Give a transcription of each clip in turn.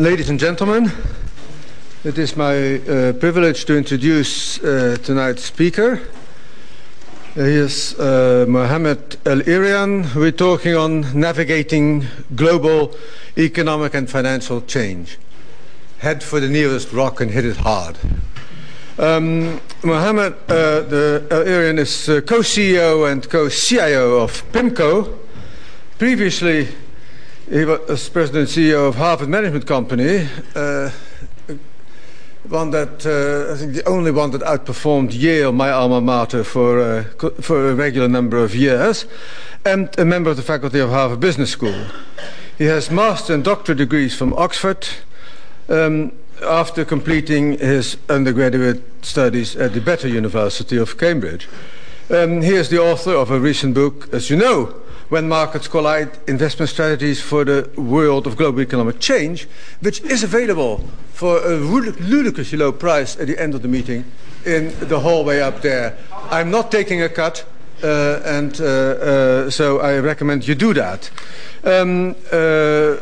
Ladies and gentlemen, it is my uh, privilege to introduce uh, tonight's speaker. He is uh, Mohamed El-Erian. We're talking on navigating global economic and financial change. Head for the nearest rock and hit it hard. Um, Mohamed uh, El-Erian is uh, co-CEO and co-CIO of PIMCO. Previously, he was president and CEO of Harvard Management Company, uh, one that uh, I think the only one that outperformed Yale, my alma mater, for uh, for a regular number of years, and a member of the faculty of Harvard Business School. He has master and doctorate degrees from Oxford. Um, after completing his undergraduate studies at the Better University of Cambridge, um, he is the author of a recent book, as you know, when markets collide investment strategies for the world of global economic change, which is available for a ludicrously low price at the end of the meeting in the hallway up there. I'm not taking a cut, uh, and uh, uh, so I recommend you do that. Um, uh,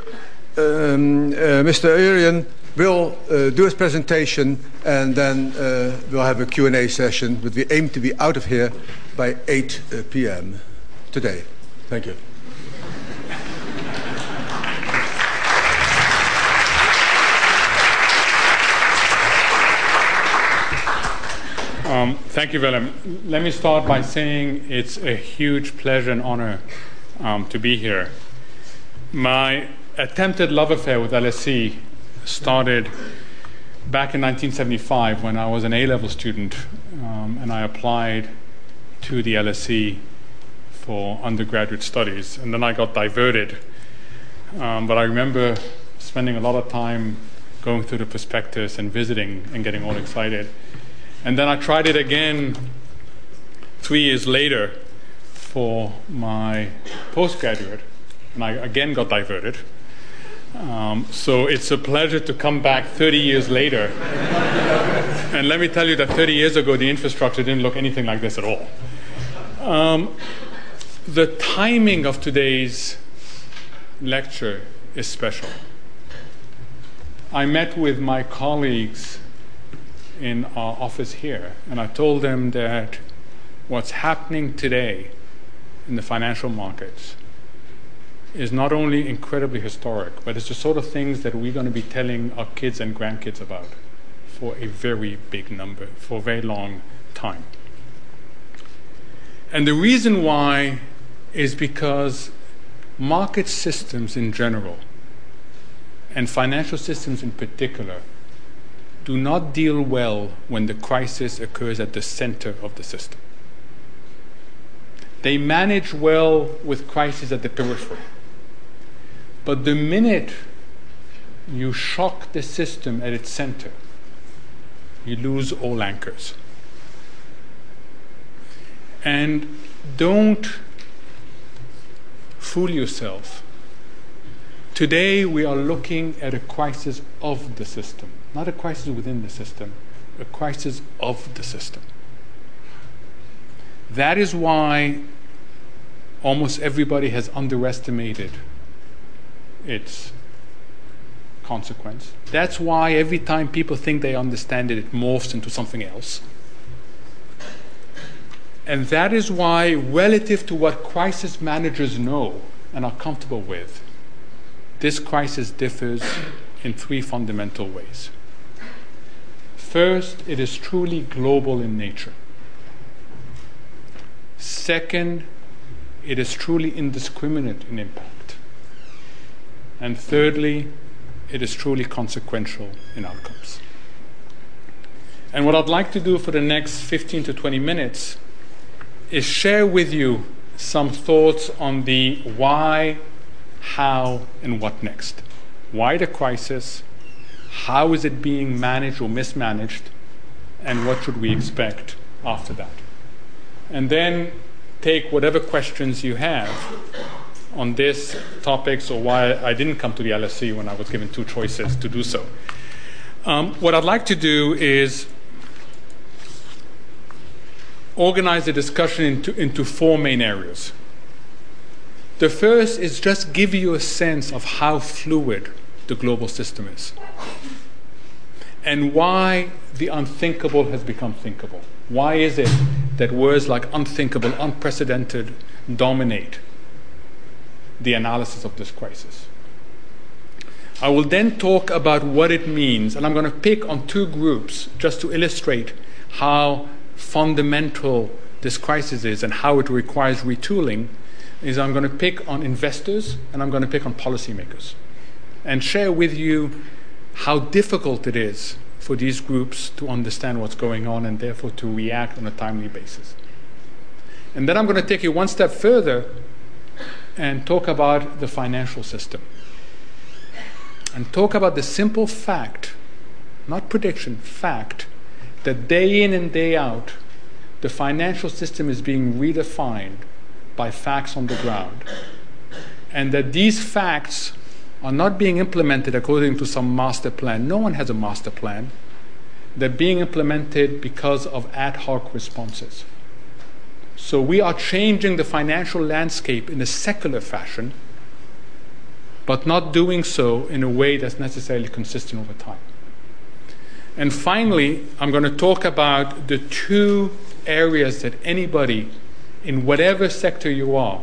um, uh, Mr. Arian will uh, do his presentation, and then we'll have a Q&A session, but we aim to be out of here by 8 p.m. today. Thank you. Um, thank you, Willem. Let me start by saying it's a huge pleasure and honor um, to be here. My attempted love affair with LSE started back in 1975 when I was an A level student um, and I applied to the LSE for undergraduate studies, and then I got diverted. Um, but I remember spending a lot of time going through the prospectus and visiting and getting all excited. And then I tried it again three years later for my postgraduate, and I again got diverted. Um, so it's a pleasure to come back 30 years later. and let me tell you that 30 years ago, the infrastructure didn't look anything like this at all. Um, the timing of today's lecture is special. I met with my colleagues in our office here, and I told them that what's happening today in the financial markets is not only incredibly historic, but it's the sort of things that we're going to be telling our kids and grandkids about for a very big number, for a very long time. And the reason why is because market systems in general, and financial systems in particular, do not deal well when the crisis occurs at the center of the system. They manage well with crises at the periphery. But the minute you shock the system at its center, you lose all anchors. And don't fool yourself. Today, we are looking at a crisis of the system, not a crisis within the system, a crisis of the system. That is why almost everybody has underestimated its consequence. That's why every time people think they understand it, it morphs into something else. And that is why, relative to what crisis managers know and are comfortable with, this crisis differs in three fundamental ways. First, it is truly global in nature. Second, it is truly indiscriminate in impact. And thirdly, it is truly consequential in outcomes. And what I'd like to do for the next 15 to 20 minutes is share with you some thoughts on the why, how, and what next. Why the crisis? How is it being managed or mismanaged? And what should we expect after that? And then take whatever questions you have on this topics or why I didn't come to the LSE when I was given two choices to do so. Um, what I'd like to do is organize the discussion into, into four main areas. The first is just give you a sense of how fluid the global system is and why the unthinkable has become thinkable. Why is it that words like unthinkable, unprecedented dominate the analysis of this crisis? I will then talk about what it means, and I'm going to pick on two groups just to illustrate how fundamental this crisis is and how it requires retooling. Is I'm going to pick on investors and I'm going to pick on policymakers and share with you how difficult it is for these groups to understand what's going on and therefore to react on a timely basis. And then I'm going to take you one step further and talk about the financial system. And talk about the simple fact, not prediction, fact, that day in and day out, the financial system is being redefined by facts on the ground. And that these facts are not being implemented according to some master plan. No one has a master plan. They're being implemented because of ad hoc responses. So we are changing the financial landscape in a secular fashion, but not doing so in a way that's necessarily consistent over time. And finally, I'm going to talk about the two areas that anybody in whatever sector you are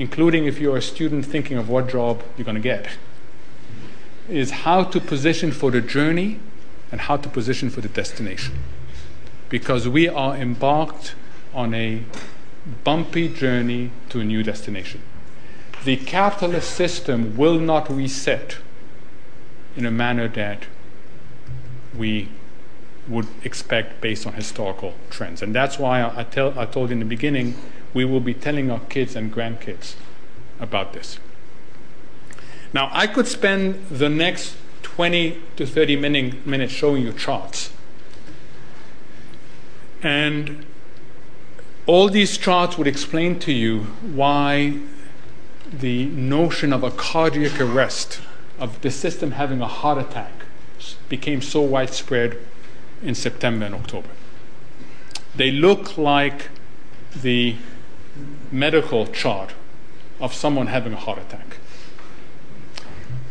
including if you're a student thinking of what job you're going to get, is how to position for the journey and how to position for the destination. Because we are embarked on a bumpy journey to a new destination. The capitalist system will not reset in a manner that we would expect based on historical trends. And that's why I, tell, I told you in the beginning we will be telling our kids and grandkids about this. Now, I could spend the next 20 to 30 minutes showing you charts. And all these charts would explain to you why the notion of a cardiac arrest, of the system having a heart attack, became so widespread in September and October. They look like the medical chart of someone having a heart attack.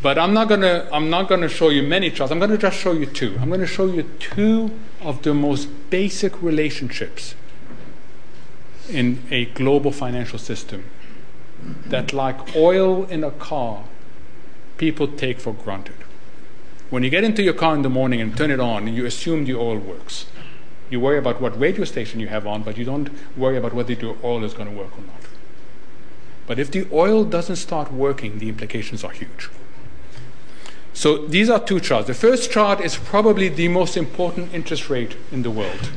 But I'm not going to I'm not going to show you many charts. I'm going to just show you two. I'm going to show you two of the most basic relationships in a global financial system that like oil in a car people take for granted. When you get into your car in the morning and turn it on, you assume the oil works. You worry about what radio station you have on, but you don't worry about whether the oil is going to work or not. But if the oil doesn't start working, the implications are huge. So these are two charts. The first chart is probably the most important interest rate in the world,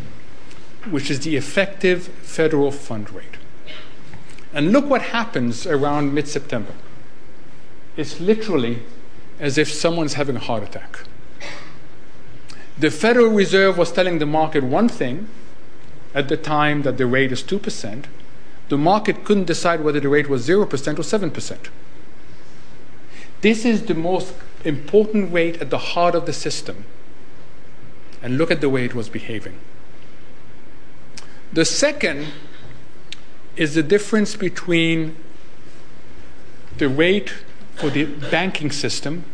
which is the effective federal fund rate. And look what happens around mid September. It's literally as if someone's having a heart attack. The Federal Reserve was telling the market one thing at the time that the rate is 2%. The market couldn't decide whether the rate was 0% or 7%. This is the most important rate at the heart of the system. And look at the way it was behaving. The second is the difference between the rate for the banking system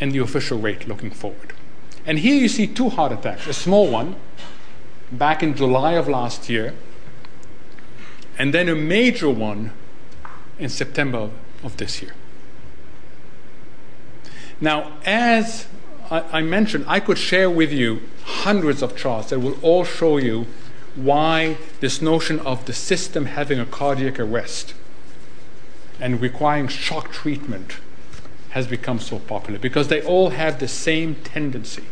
and the official rate looking forward. And here you see two heart attacks a small one back in July of last year, and then a major one in September of this year. Now, as I mentioned, I could share with you hundreds of charts that will all show you why this notion of the system having a cardiac arrest and requiring shock treatment has become so popular because they all have the same tendency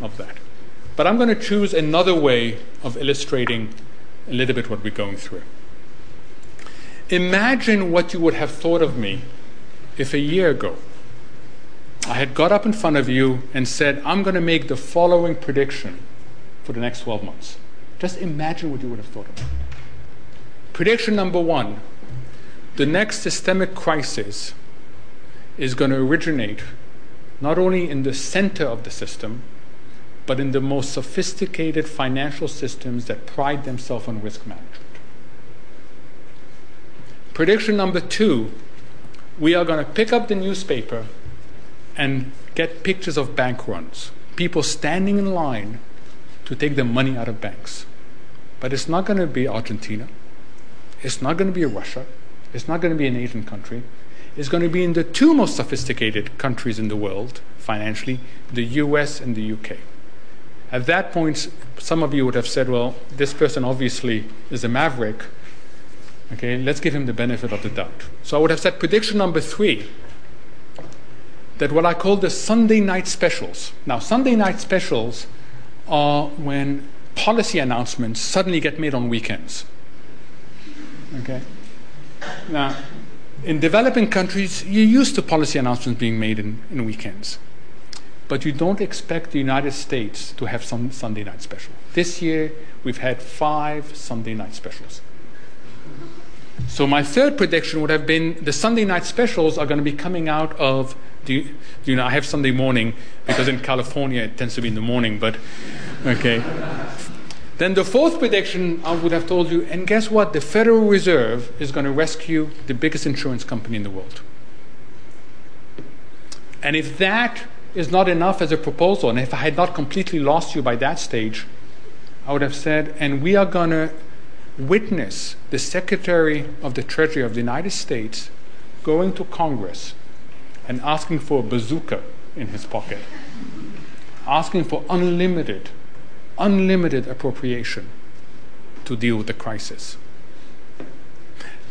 of that. But I'm going to choose another way of illustrating a little bit what we're going through. Imagine what you would have thought of me if a year ago I had got up in front of you and said, I'm going to make the following prediction for the next 12 months. Just imagine what you would have thought of me. Prediction number one the next systemic crisis is going to originate not only in the center of the system, but in the most sophisticated financial systems that pride themselves on risk management. Prediction number two we are going to pick up the newspaper and get pictures of bank runs, people standing in line to take their money out of banks. But it's not going to be Argentina. It's not going to be Russia. It's not going to be an Asian country. It's going to be in the two most sophisticated countries in the world financially the US and the UK. At that point, some of you would have said, well, this person obviously is a maverick. Okay, let's give him the benefit of the doubt. So I would have said prediction number three that what I call the Sunday night specials. Now, Sunday night specials are when policy announcements suddenly get made on weekends. Okay? Now, in developing countries, you're used to policy announcements being made in, in weekends. But you don't expect the United States to have some Sunday night special. This year, we've had five Sunday night specials. So my third prediction would have been the Sunday night specials are going to be coming out of the, you know, I have Sunday morning because in California it tends to be in the morning, but okay. Then the fourth prediction I would have told you, and guess what? The Federal Reserve is going to rescue the biggest insurance company in the world. And if that is not enough as a proposal, and if I had not completely lost you by that stage, I would have said, and we are going to witness the Secretary of the Treasury of the United States going to Congress and asking for a bazooka in his pocket, asking for unlimited, unlimited appropriation to deal with the crisis.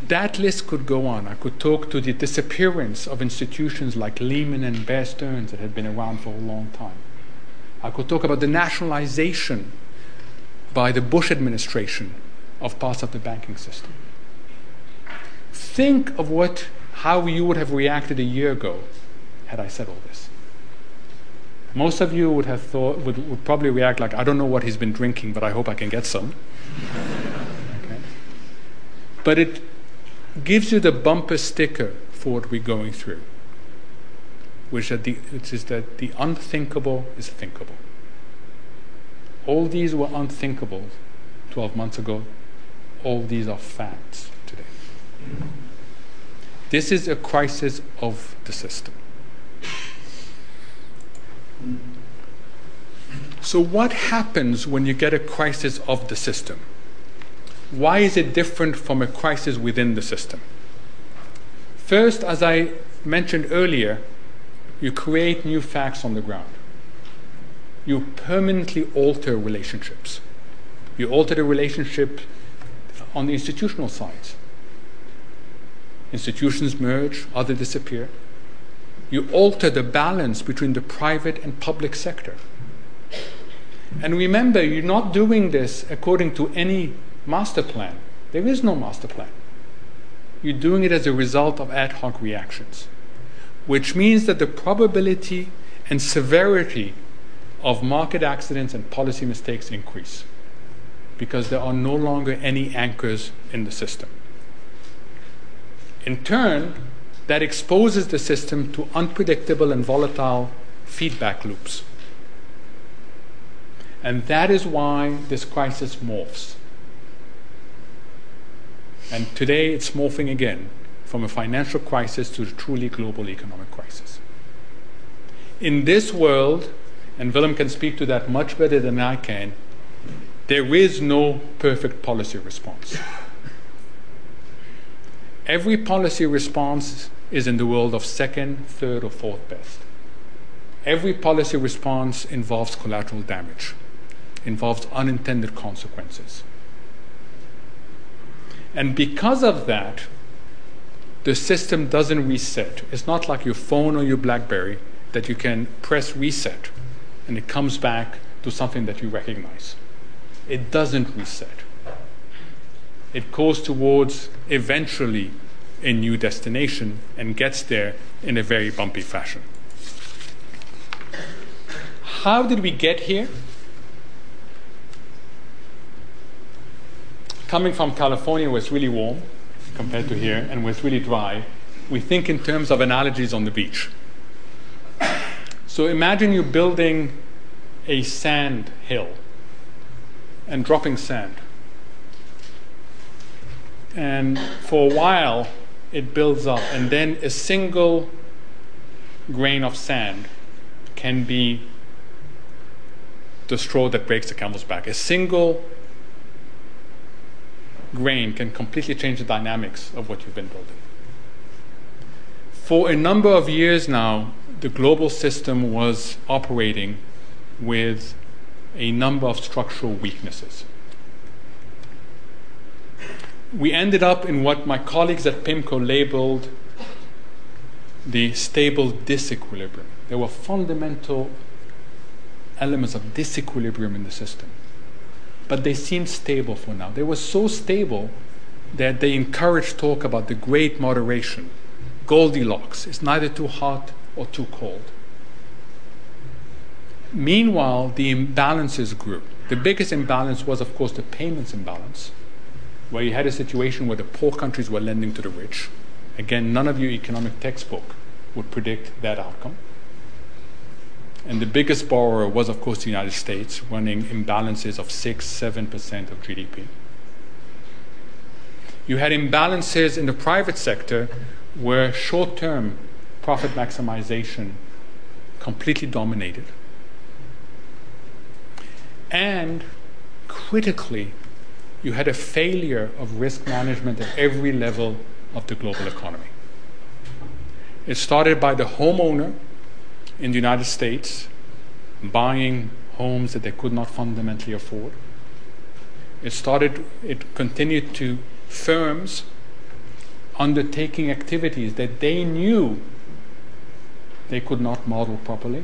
That list could go on. I could talk to the disappearance of institutions like Lehman and Bear Stearns that had been around for a long time. I could talk about the nationalization by the Bush administration of parts of the banking system. Think of what, how you would have reacted a year ago had I said all this. Most of you would have thought, would, would probably react like, I don't know what he's been drinking, but I hope I can get some. okay. But it gives you the bumper sticker for what we're going through, which, the, which is that the unthinkable is thinkable. All these were unthinkable 12 months ago, all these are facts today. This is a crisis of the system. So, what happens when you get a crisis of the system? Why is it different from a crisis within the system? First, as I mentioned earlier, you create new facts on the ground. You permanently alter relationships. You alter the relationship on the institutional side. Institutions merge, others disappear. You alter the balance between the private and public sector. And remember, you're not doing this according to any master plan. There is no master plan. You're doing it as a result of ad hoc reactions, which means that the probability and severity of market accidents and policy mistakes increase because there are no longer any anchors in the system. In turn, that exposes the system to unpredictable and volatile feedback loops. And that is why this crisis morphs. And today it's morphing again from a financial crisis to a truly global economic crisis. In this world, and Willem can speak to that much better than I can, there is no perfect policy response. Every policy response is in the world of second, third, or fourth best. Every policy response involves collateral damage, involves unintended consequences. And because of that, the system doesn't reset. It's not like your phone or your Blackberry that you can press reset and it comes back to something that you recognize it doesn't reset. It goes towards eventually a new destination and gets there in a very bumpy fashion. How did we get here? Coming from California, where it's really warm compared to here, and where it's really dry, we think in terms of analogies on the beach. So imagine you're building a sand hill and dropping sand. And for a while, it builds up, and then a single grain of sand can be the straw that breaks the camel's back. A single grain can completely change the dynamics of what you've been building. For a number of years now, the global system was operating with a number of structural weaknesses. We ended up in what my colleagues at PIMCO labeled the stable disequilibrium. There were fundamental elements of disequilibrium in the system. But they seemed stable for now. They were so stable that they encouraged talk about the great moderation. Goldilocks. It's neither too hot or too cold. Meanwhile, the imbalances grew. The biggest imbalance was, of course, the payments imbalance, where you had a situation where the poor countries were lending to the rich. Again, none of your economic textbook would predict that outcome. And the biggest borrower was, of course, the United States, running imbalances of 6 7% of GDP. You had imbalances in the private sector where short term profit maximization completely dominated. And critically, you had a failure of risk management at every level of the global economy. It started by the homeowner in the United States buying homes that they could not fundamentally afford. It started, it continued to firms undertaking activities that they knew they could not model properly.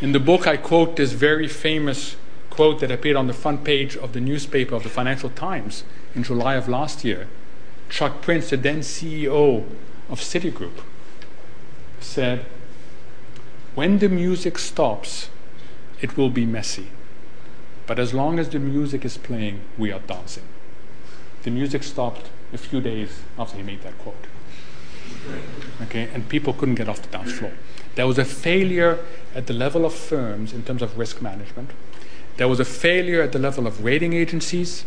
In the book, I quote this very famous quote that appeared on the front page of the newspaper of the Financial Times in July of last year. Chuck Prince, the then CEO of Citigroup, said, when the music stops, it will be messy. But as long as the music is playing, we are dancing. The music stopped a few days after he made that quote. Okay, and people couldn't get off the dance floor. There was a failure at the level of firms in terms of risk management. There was a failure at the level of rating agencies.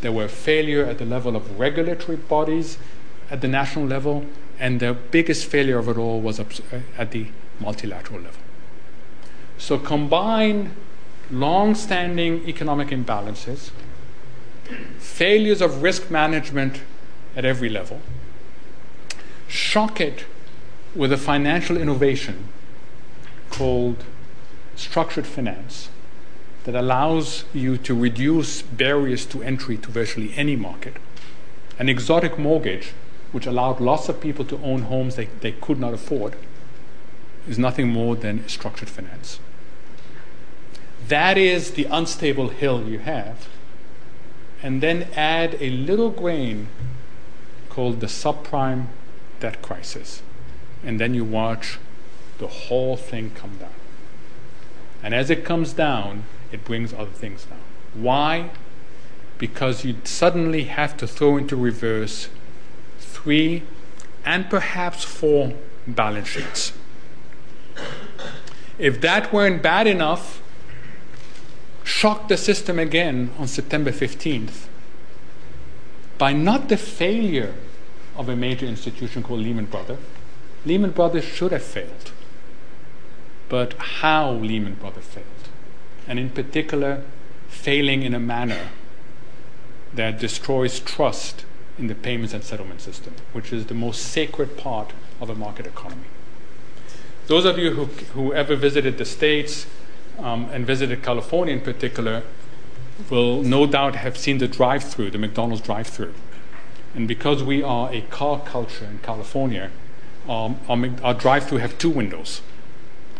There were failure at the level of regulatory bodies at the national level. And the biggest failure of it all was uh, at the multilateral level. So combine long standing economic imbalances, failures of risk management at every level, shock it with a financial innovation called structured finance that allows you to reduce barriers to entry to virtually any market, an exotic mortgage which allowed lots of people to own homes they, they could not afford is nothing more than structured finance. That is the unstable hill you have. And then add a little grain called the subprime debt crisis. And then you watch the whole thing come down. And as it comes down, it brings other things down. Why? Because you suddenly have to throw into reverse three and perhaps four balance sheets. If that weren't bad enough, shock the system again on September 15th by not the failure of a major institution called Lehman Brothers. Lehman Brothers should have failed, but how Lehman Brothers failed, and in particular, failing in a manner that destroys trust in the payments and settlement system, which is the most sacred part of a market economy. Those of you who, who ever visited the States um, and visited California in particular will no doubt have seen the drive through, the McDonald's drive through. And because we are a car culture in California, um, our, our drive through have two windows.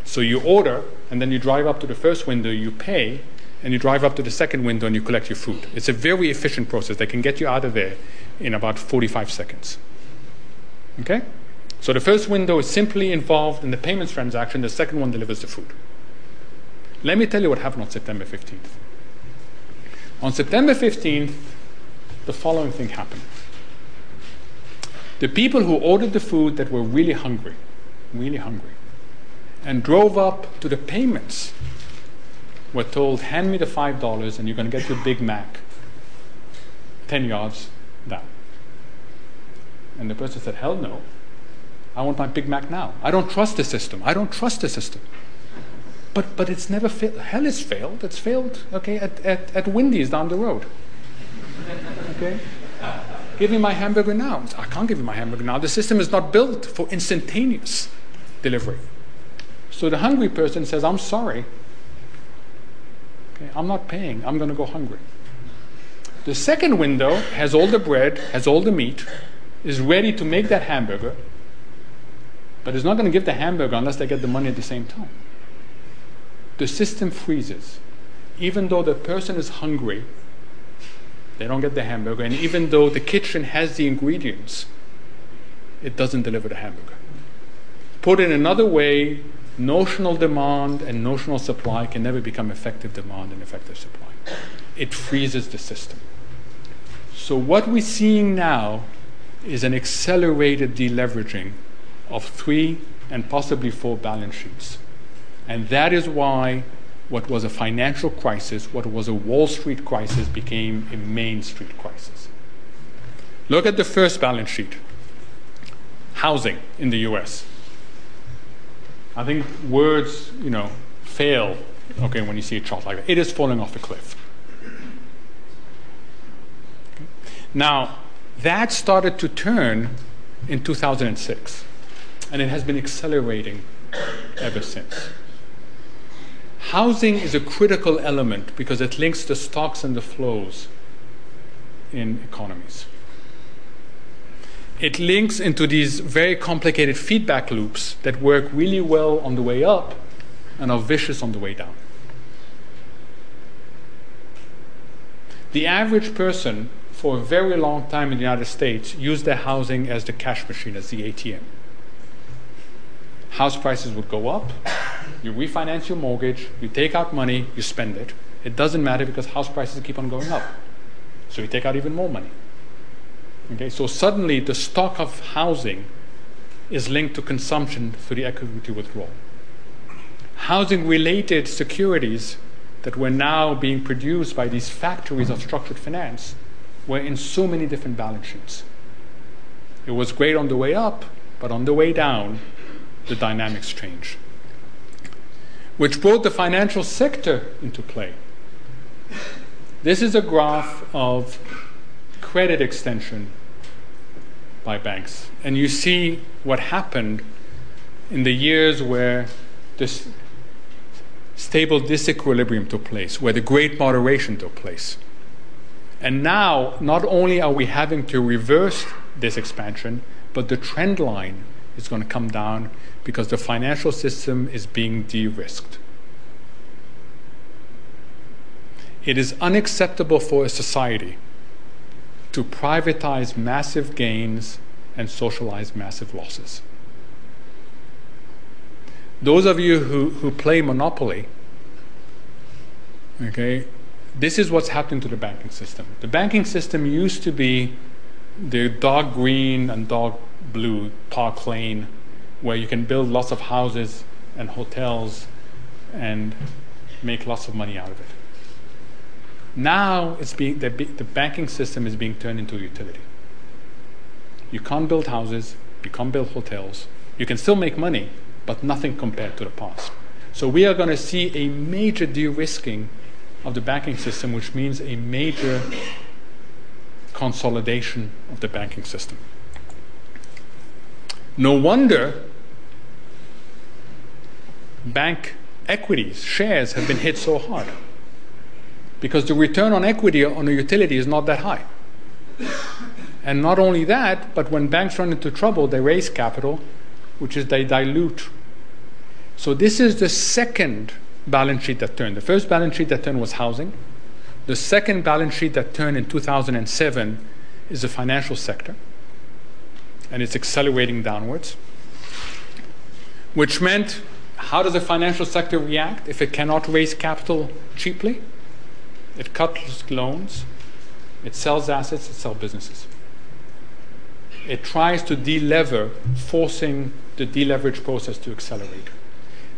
So you order, and then you drive up to the first window, you pay, and you drive up to the second window and you collect your food. It's a very efficient process. They can get you out of there in about 45 seconds. Okay? So the first window is simply involved in the payments transaction, the second one delivers the food. Let me tell you what happened on September 15th. On September 15th, the following thing happened. The people who ordered the food that were really hungry, really hungry, and drove up to the payments were told, hand me the $5 and you're going to get your Big Mac 10 yards down. And the person said, hell no. I want my Big Mac now. I don't trust the system. I don't trust the system. But, but it's never failed. Hell, it's failed. It's failed, okay, at, at, at Wendy's down the road. Okay? Give me my hamburger now. I can't give you my hamburger now. The system is not built for instantaneous delivery. So the hungry person says, I'm sorry. Okay, I'm not paying. I'm going to go hungry. The second window has all the bread, has all the meat, is ready to make that hamburger, but is not going to give the hamburger unless they get the money at the same time. The system freezes. Even though the person is hungry, they don't get the hamburger, and even though the kitchen has the ingredients, it doesn't deliver the hamburger. Put in another way, notional demand and notional supply can never become effective demand and effective supply. It freezes the system. So, what we're seeing now is an accelerated deleveraging of three and possibly four balance sheets. And that is why what was a financial crisis, what was a Wall Street crisis, became a Main Street crisis. Look at the first balance sheet housing in the US. I think words, you know, fail, okay, when you see a chart like that. It is falling off a cliff. Okay. Now, that started to turn in 2006, and it has been accelerating ever since. Housing is a critical element because it links the stocks and the flows in economies. It links into these very complicated feedback loops that work really well on the way up and are vicious on the way down. The average person, for a very long time in the United States, used their housing as the cash machine, as the ATM. House prices would go up, you refinance your mortgage, you take out money, you spend it. It doesn't matter because house prices keep on going up. So you take out even more money. Okay, so suddenly the stock of housing is linked to consumption through the equity withdrawal. Housing related securities that were now being produced by these factories of structured finance were in so many different balance sheets. It was great on the way up, but on the way down, the dynamics change which brought the financial sector into play. This is a graph of credit extension by banks. And you see what happened in the years where this stable disequilibrium took place, where the great moderation took place. And now, not only are we having to reverse this expansion, but the trend line is going to come down because the financial system is being de risked. It is unacceptable for a society to privatize massive gains and socialize massive losses. Those of you who, who play Monopoly, okay, this is what's happening to the banking system. The banking system used to be the dark green and dark blue Park Lane where you can build lots of houses and hotels and make lots of money out of it. Now it's being, the, the banking system is being turned into a utility. You can't build houses, you can't build hotels. You can still make money, but nothing compared to the past. So we are going to see a major de-risking of the banking system, which means a major consolidation of the banking system. No wonder bank equities, shares have been hit so hard. Because the return on equity on a utility is not that high. And not only that, but when banks run into trouble, they raise capital, which is they dilute. So this is the second balance sheet that turned. The first balance sheet that turned was housing. The second balance sheet that turned in 2007 is the financial sector. And it's accelerating downwards. Which meant how does the financial sector react if it cannot raise capital cheaply? It cuts loans, it sells assets, it sells businesses. It tries to delever, forcing the deleverage process to accelerate.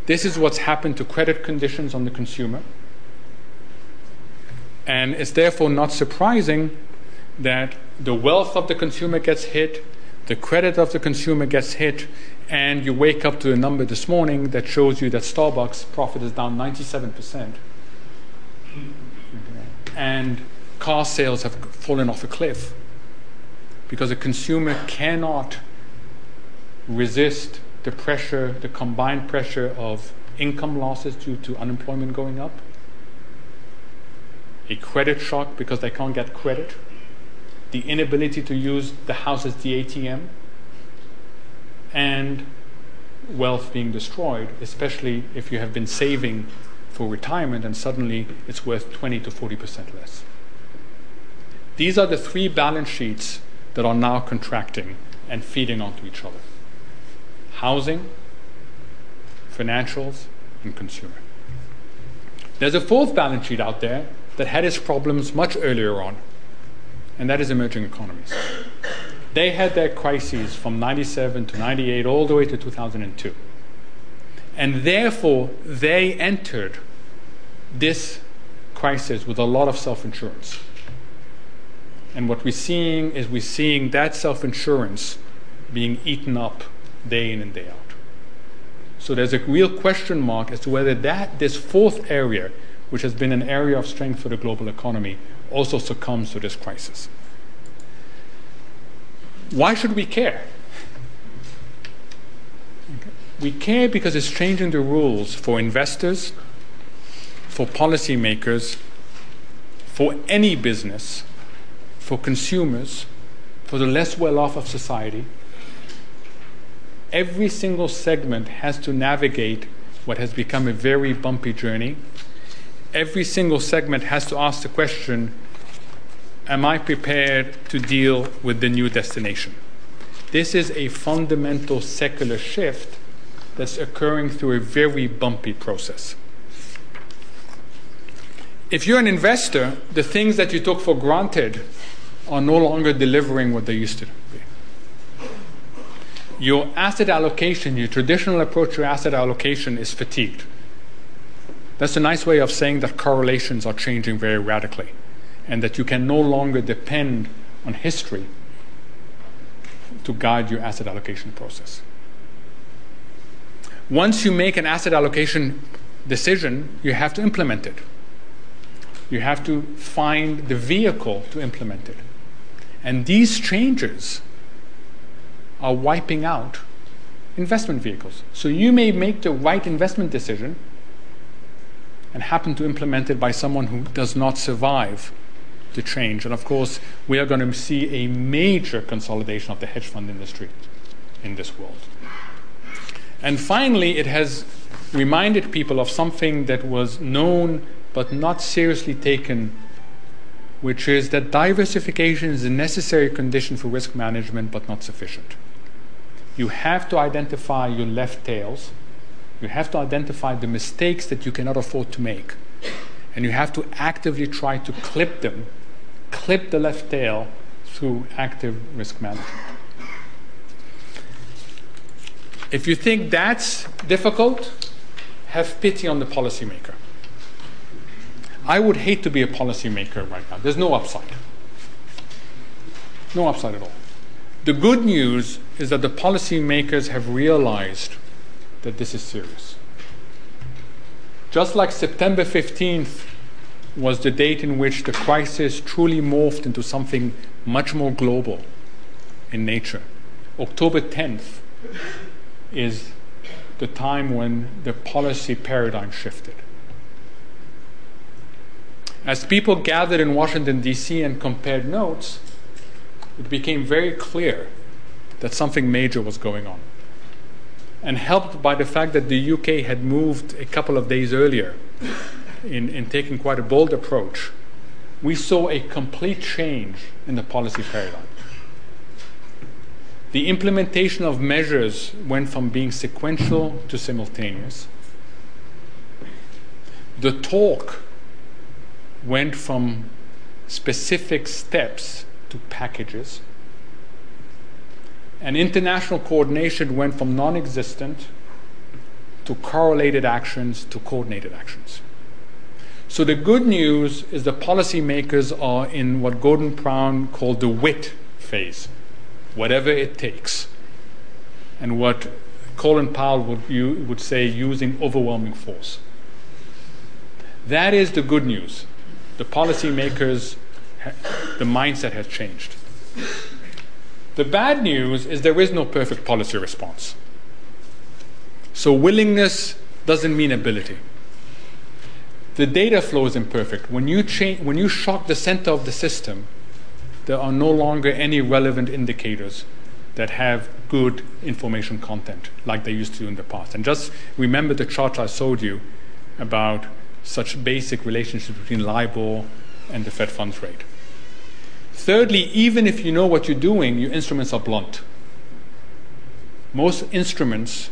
This is what's happened to credit conditions on the consumer. And it's therefore not surprising that the wealth of the consumer gets hit, the credit of the consumer gets hit, and you wake up to a number this morning that shows you that Starbucks profit is down 97%. And car sales have fallen off a cliff because a consumer cannot resist the pressure, the combined pressure of income losses due to unemployment going up, a credit shock because they can't get credit, the inability to use the house as the ATM, and wealth being destroyed, especially if you have been saving for retirement and suddenly it's worth 20 to 40% less. These are the three balance sheets that are now contracting and feeding onto each other housing, financials, and consumer. There's a fourth balance sheet out there that had its problems much earlier on, and that is emerging economies. They had their crises from 97 to 98 all the way to 2002. And therefore, they entered this crisis with a lot of self insurance. And what we're seeing is we're seeing that self insurance being eaten up day in and day out. So there's a real question mark as to whether that this fourth area, which has been an area of strength for the global economy, also succumbs to this crisis. Why should we care? We care because it's changing the rules for investors, for policymakers, for any business, for consumers, for the less well off of society. Every single segment has to navigate what has become a very bumpy journey. Every single segment has to ask the question am I prepared to deal with the new destination? This is a fundamental secular shift that's occurring through a very bumpy process. If you're an investor, the things that you took for granted are no longer delivering what they used to. Your asset allocation, your traditional approach to asset allocation is fatigued. That's a nice way of saying that correlations are changing very radically and that you can no longer depend on history to guide your asset allocation process. Once you make an asset allocation decision, you have to implement it. You have to find the vehicle to implement it. And these changes are wiping out investment vehicles. So you may make the right investment decision and happen to implement it by someone who does not survive the change. And of course, we are going to see a major consolidation of the hedge fund industry in this world. And finally, it has reminded people of something that was known but not seriously taken, which is that diversification is a necessary condition for risk management but not sufficient. You have to identify your left tails. You have to identify the mistakes that you cannot afford to make. And you have to actively try to clip them clip the left tail through active risk management. If you think that's difficult, have pity on the policymaker. I would hate to be a policymaker right now. There's no upside. No upside at all. The good news is that the policymakers have realized that this is serious. Just like September 15th was the date in which the crisis truly morphed into something much more global in nature. October 10th is the time when the policy paradigm shifted. As people gathered in Washington, D.C., and compared notes, it became very clear that something major was going on. And helped by the fact that the UK had moved a couple of days earlier in, in taking quite a bold approach, we saw a complete change in the policy paradigm. The implementation of measures went from being sequential to simultaneous. The talk went from specific steps to packages. And international coordination went from non existent to correlated actions to coordinated actions. So the good news is the policymakers are in what Gordon Brown called the wit phase. whatever it takes. And what Colin Powell would, would say, using overwhelming force. That is the good news. The policymakers, the mindset has changed. The bad news is there is no perfect policy response. So, willingness doesn't mean ability. The data flow is imperfect. When you, change, when you shock the center of the system, there are no longer any relevant indicators that have good information content like they used to in the past. And just remember the chart I showed you about such basic relationship between LIBOR and the Fed funds rate. Thirdly, even if you know what you're doing, your instruments are blunt. Most instruments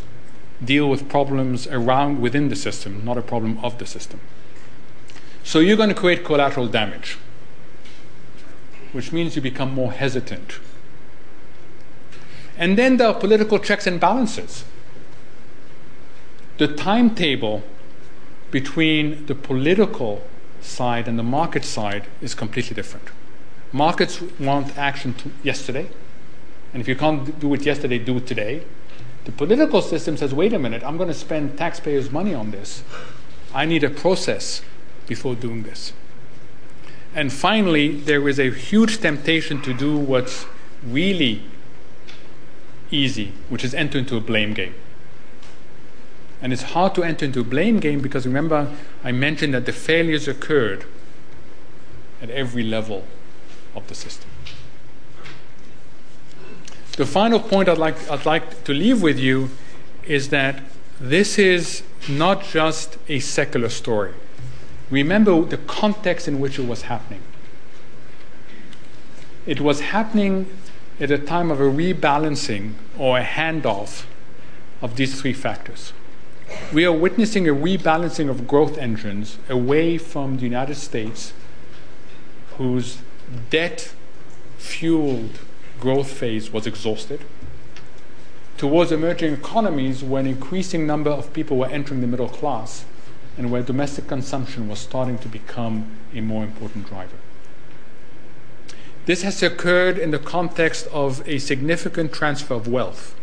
deal with problems around within the system, not a problem of the system. So you're going to create collateral damage, which means you become more hesitant. And then there are political checks and balances. The timetable between the political side and the market side is completely different. Markets want action yesterday, and if you can't do it yesterday, do it today. The political system says, wait a minute, I'm going to spend taxpayers' money on this. I need a process before doing this. And finally, there is a huge temptation to do what's really easy, which is enter into a blame game. And it's hard to enter into a blame game because remember, I mentioned that the failures occurred at every level of the system. The final point I'd like, I'd like to leave with you is that this is not just a secular story. Remember the context in which it was happening. It was happening at a time of a rebalancing or a handoff of these three factors. We are witnessing a rebalancing of growth engines away from the United States, whose debt fueled growth phase was exhausted, towards emerging economies where an increasing number of people were entering the middle class and where domestic consumption was starting to become a more important driver. This has occurred in the context of a significant transfer of wealth.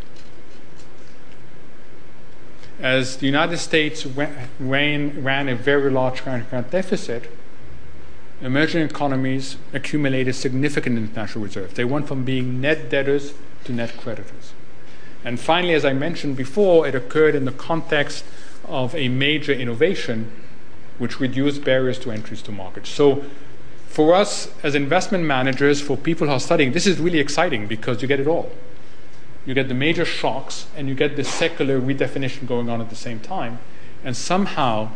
As the United States ran, ran a very large current account deficit, emerging economies accumulated significant international reserves. They went from being net debtors to net creditors. And finally, as I mentioned before, it occurred in the context of a major innovation which reduced barriers to entries to markets. So for us as investment managers, for people who are studying, this is really exciting because you get it all. You get the major shocks and you get the secular redefinition going on at the same time. And somehow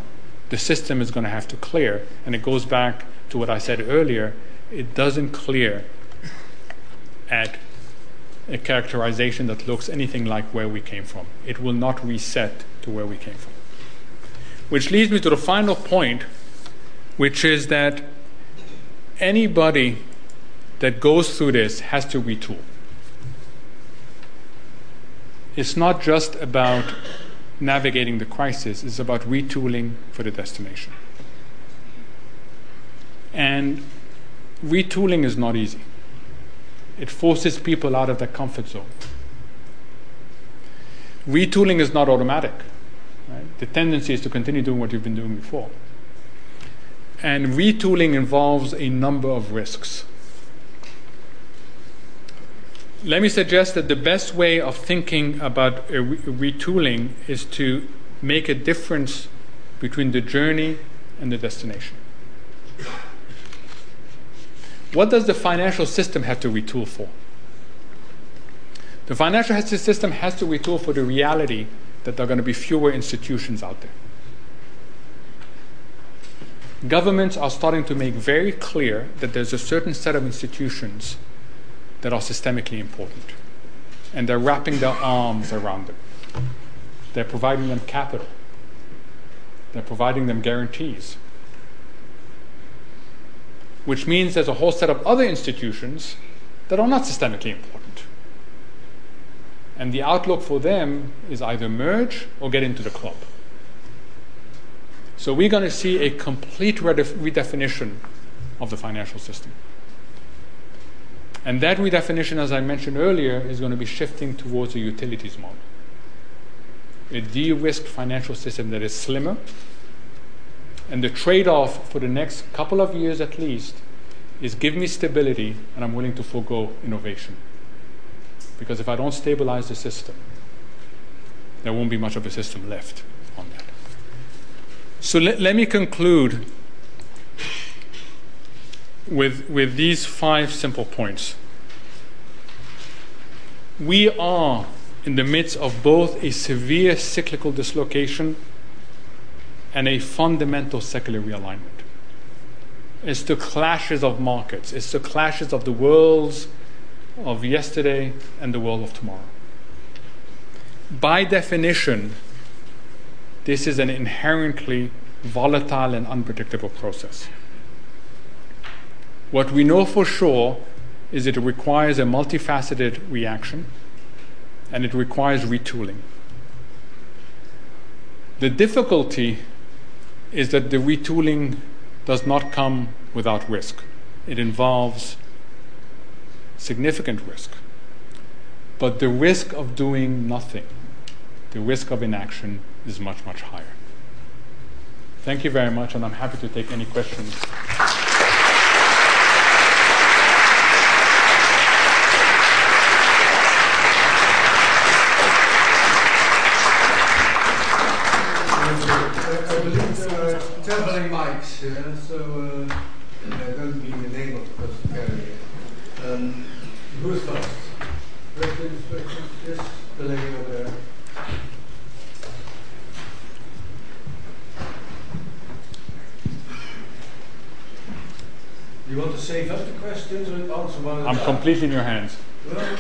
the system is going to have to clear. And it goes back to what I said earlier it doesn't clear at a characterization that looks anything like where we came from. It will not reset to where we came from. Which leads me to the final point, which is that anybody that goes through this has to retool. It's not just about navigating the crisis, it's about retooling for the destination. And retooling is not easy, it forces people out of their comfort zone. Retooling is not automatic. Right? The tendency is to continue doing what you've been doing before. And retooling involves a number of risks. Let me suggest that the best way of thinking about re- retooling is to make a difference between the journey and the destination. What does the financial system have to retool for? The financial system has to retool for the reality that there are going to be fewer institutions out there governments are starting to make very clear that there's a certain set of institutions that are systemically important. And they're wrapping their arms around them. They're providing them capital. They're providing them guarantees. Which means there's a whole set of other institutions that are not systemically important. And the outlook for them is either merge or get into the club. So we're going to see a complete redefinition of the financial system. And that redefinition, as I mentioned earlier, is going to be shifting towards a utilities model. A de risked financial system that is slimmer. And the trade off for the next couple of years at least is give me stability and I'm willing to forego innovation. Because if I don't stabilize the system, there won't be much of a system left on that. So let, let me conclude with, with these five simple points. We are in the midst of both a severe cyclical dislocation and a fundamental secular realignment. It's the clashes of markets, it's the clashes of the worlds of yesterday and the world of tomorrow. By definition, this is an inherently volatile and unpredictable process. What we know for sure is it requires a multifaceted reaction and it requires retooling. The difficulty is that the retooling does not come without risk. It involves significant risk. But the risk of doing nothing, the risk of inaction, is much, much higher. Thank you very much, and I'm happy to take any questions. Yeah, so uh, I'm going to be the name of the person carrying it. Um, who's first? Questions, questions? Yes, the lady over there. You want to save up the questions or answer one at I'm time? completely in your hands. Well,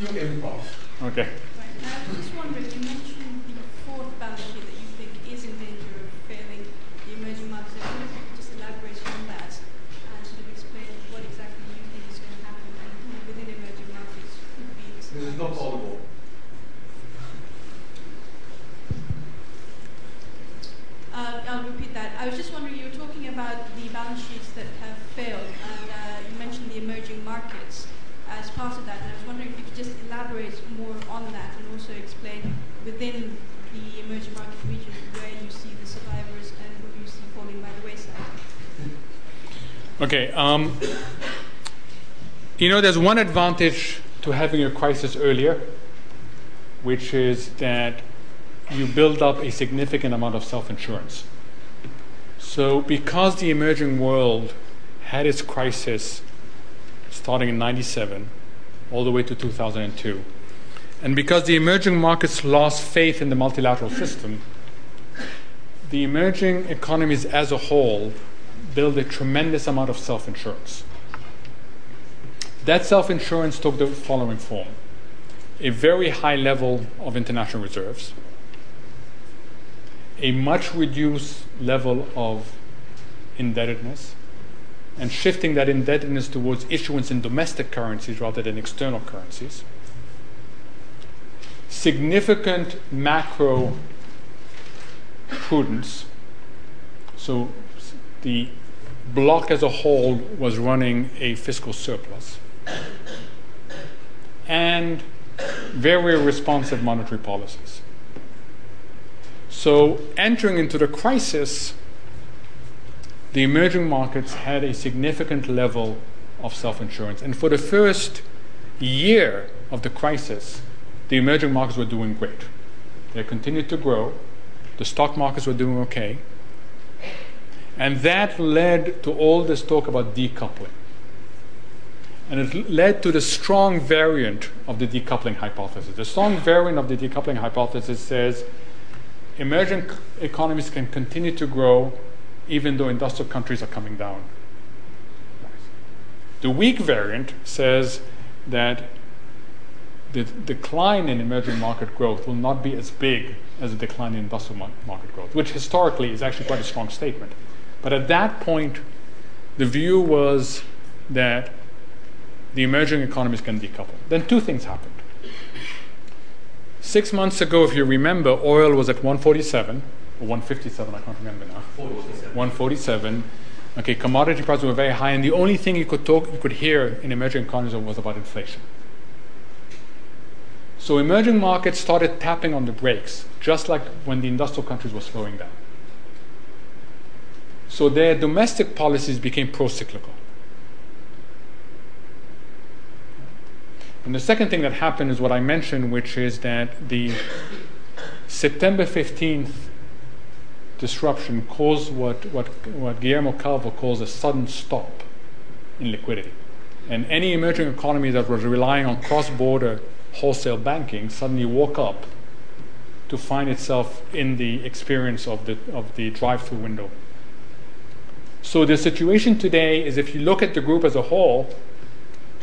you impulse. Okay. Right. I was just wondering, you mentioned the fourth balance sheet that you think is in danger of failing the emerging markets. I wonder if you could just elaborate on that and sort of explain what exactly you think is going to happen and who within emerging markets could be the This is not survivors. audible. Uh, I'll repeat that. I was just wondering, you were talking about the balance sheets that have failed, and uh, you mentioned the emerging markets as part of that. And I was wondering if you could just elaborate more on that and also explain within the emerging market region where you see the survivors and who you see falling by the wayside. Okay. Um, you know, there's one advantage to having a crisis earlier, which is that you build up a significant amount of self insurance. So, because the emerging world had its crisis starting in 97 all the way to 2002, and because the emerging markets lost faith in the multilateral system, the emerging economies as a whole build a tremendous amount of self insurance. That self insurance took the following form. A very high level of international reserves, a much reduced level of indebtedness, and shifting that indebtedness towards issuance in domestic currencies rather than external currencies, significant macro prudence. So the bloc as a whole was running a fiscal surplus and very responsive monetary policies. So, entering into the crisis, the emerging markets had a significant level of self insurance. And for the first year of the crisis, the emerging markets were doing great. They continued to grow, the stock markets were doing okay. And that led to all this talk about decoupling. And it led to the strong variant of the decoupling hypothesis. The strong variant of the decoupling hypothesis says emerging c- economies can continue to grow even though industrial countries are coming down. The weak variant says that the decline in emerging market growth will not be as big as the decline in industrial mar- market growth, which historically is actually quite a strong statement. But at that point, the view was that the emerging economies can decouple. Then two things happened. Six months ago, if you remember, oil was at 147 or 157, I can't remember now. 147. Okay, commodity prices were very high, and the only thing you could talk, you could hear in emerging economies was about inflation. So emerging markets started tapping on the brakes, just like when the industrial countries were slowing down. So their domestic policies became pro-cyclical. And the second thing that happened is what I mentioned, which is that the September 15th disruption caused what, what, what Guillermo Calvo calls a sudden stop in liquidity. And any emerging economy that was relying on cross border wholesale banking suddenly woke up to find itself in the experience of the, of the drive through window. So the situation today is if you look at the group as a whole,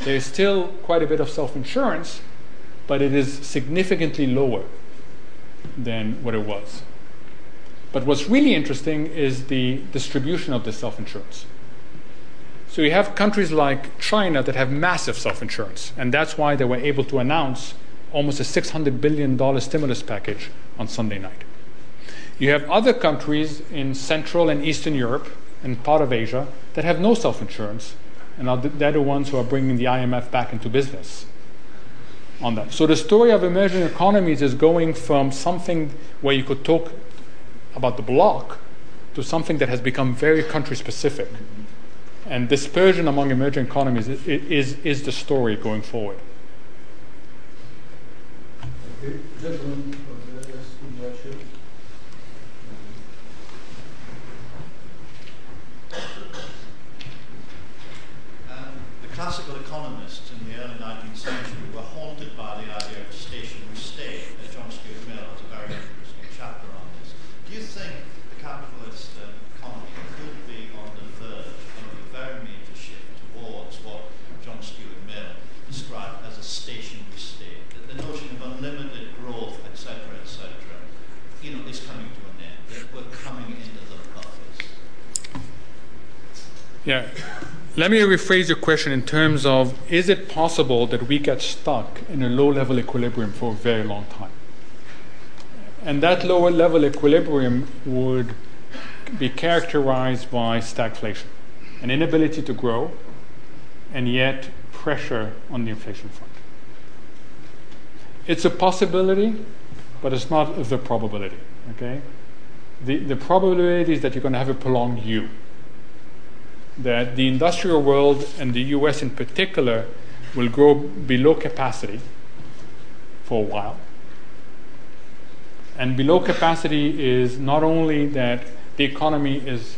there is still quite a bit of self insurance, but it is significantly lower than what it was. But what's really interesting is the distribution of the self insurance. So you have countries like China that have massive self insurance, and that's why they were able to announce almost a $600 billion stimulus package on Sunday night. You have other countries in Central and Eastern Europe and part of Asia that have no self insurance, and they're the ones who are bringing the IMF back into business on that. So the story of emerging economies is going from something where you could talk about the bloc to something that has become very country specific. And dispersion among emerging economies is, is, is the story going forward. Okay. Gentlemen, classical economists in the early 19th century were haunted by the idea of a stationary state. John Stuart Mill has a very interesting chapter on this. Do you think the capitalist uh, economy could be on the verge of a very major shift towards what John Stuart Mill described as a stationary state? That the notion of unlimited growth, etc., etc., you know, is coming to an end. We're coming into the buffers. Yeah. Let me rephrase your question in terms of is it possible that we get stuck in a low level equilibrium for a very long time? And that lower level equilibrium would be characterized by stagflation, an inability to grow, and yet pressure on the inflation front. It's a possibility, but it's not the probability. Okay? The, the probability is that you're going to have a prolonged U that the industrial world and the US in particular will grow below capacity for a while. And below capacity is not only that the economy is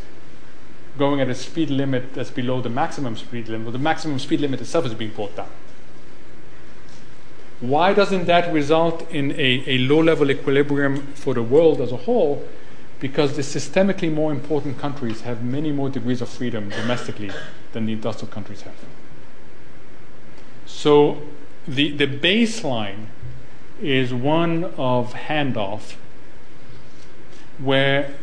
going at a speed limit that's below the maximum speed limit, but the maximum speed limit itself is being brought down. Why doesn't that result in a, a low level equilibrium for the world as a whole? Because the systemically more important countries have many more degrees of freedom domestically than the industrial countries have. So the, the baseline is one of handoff where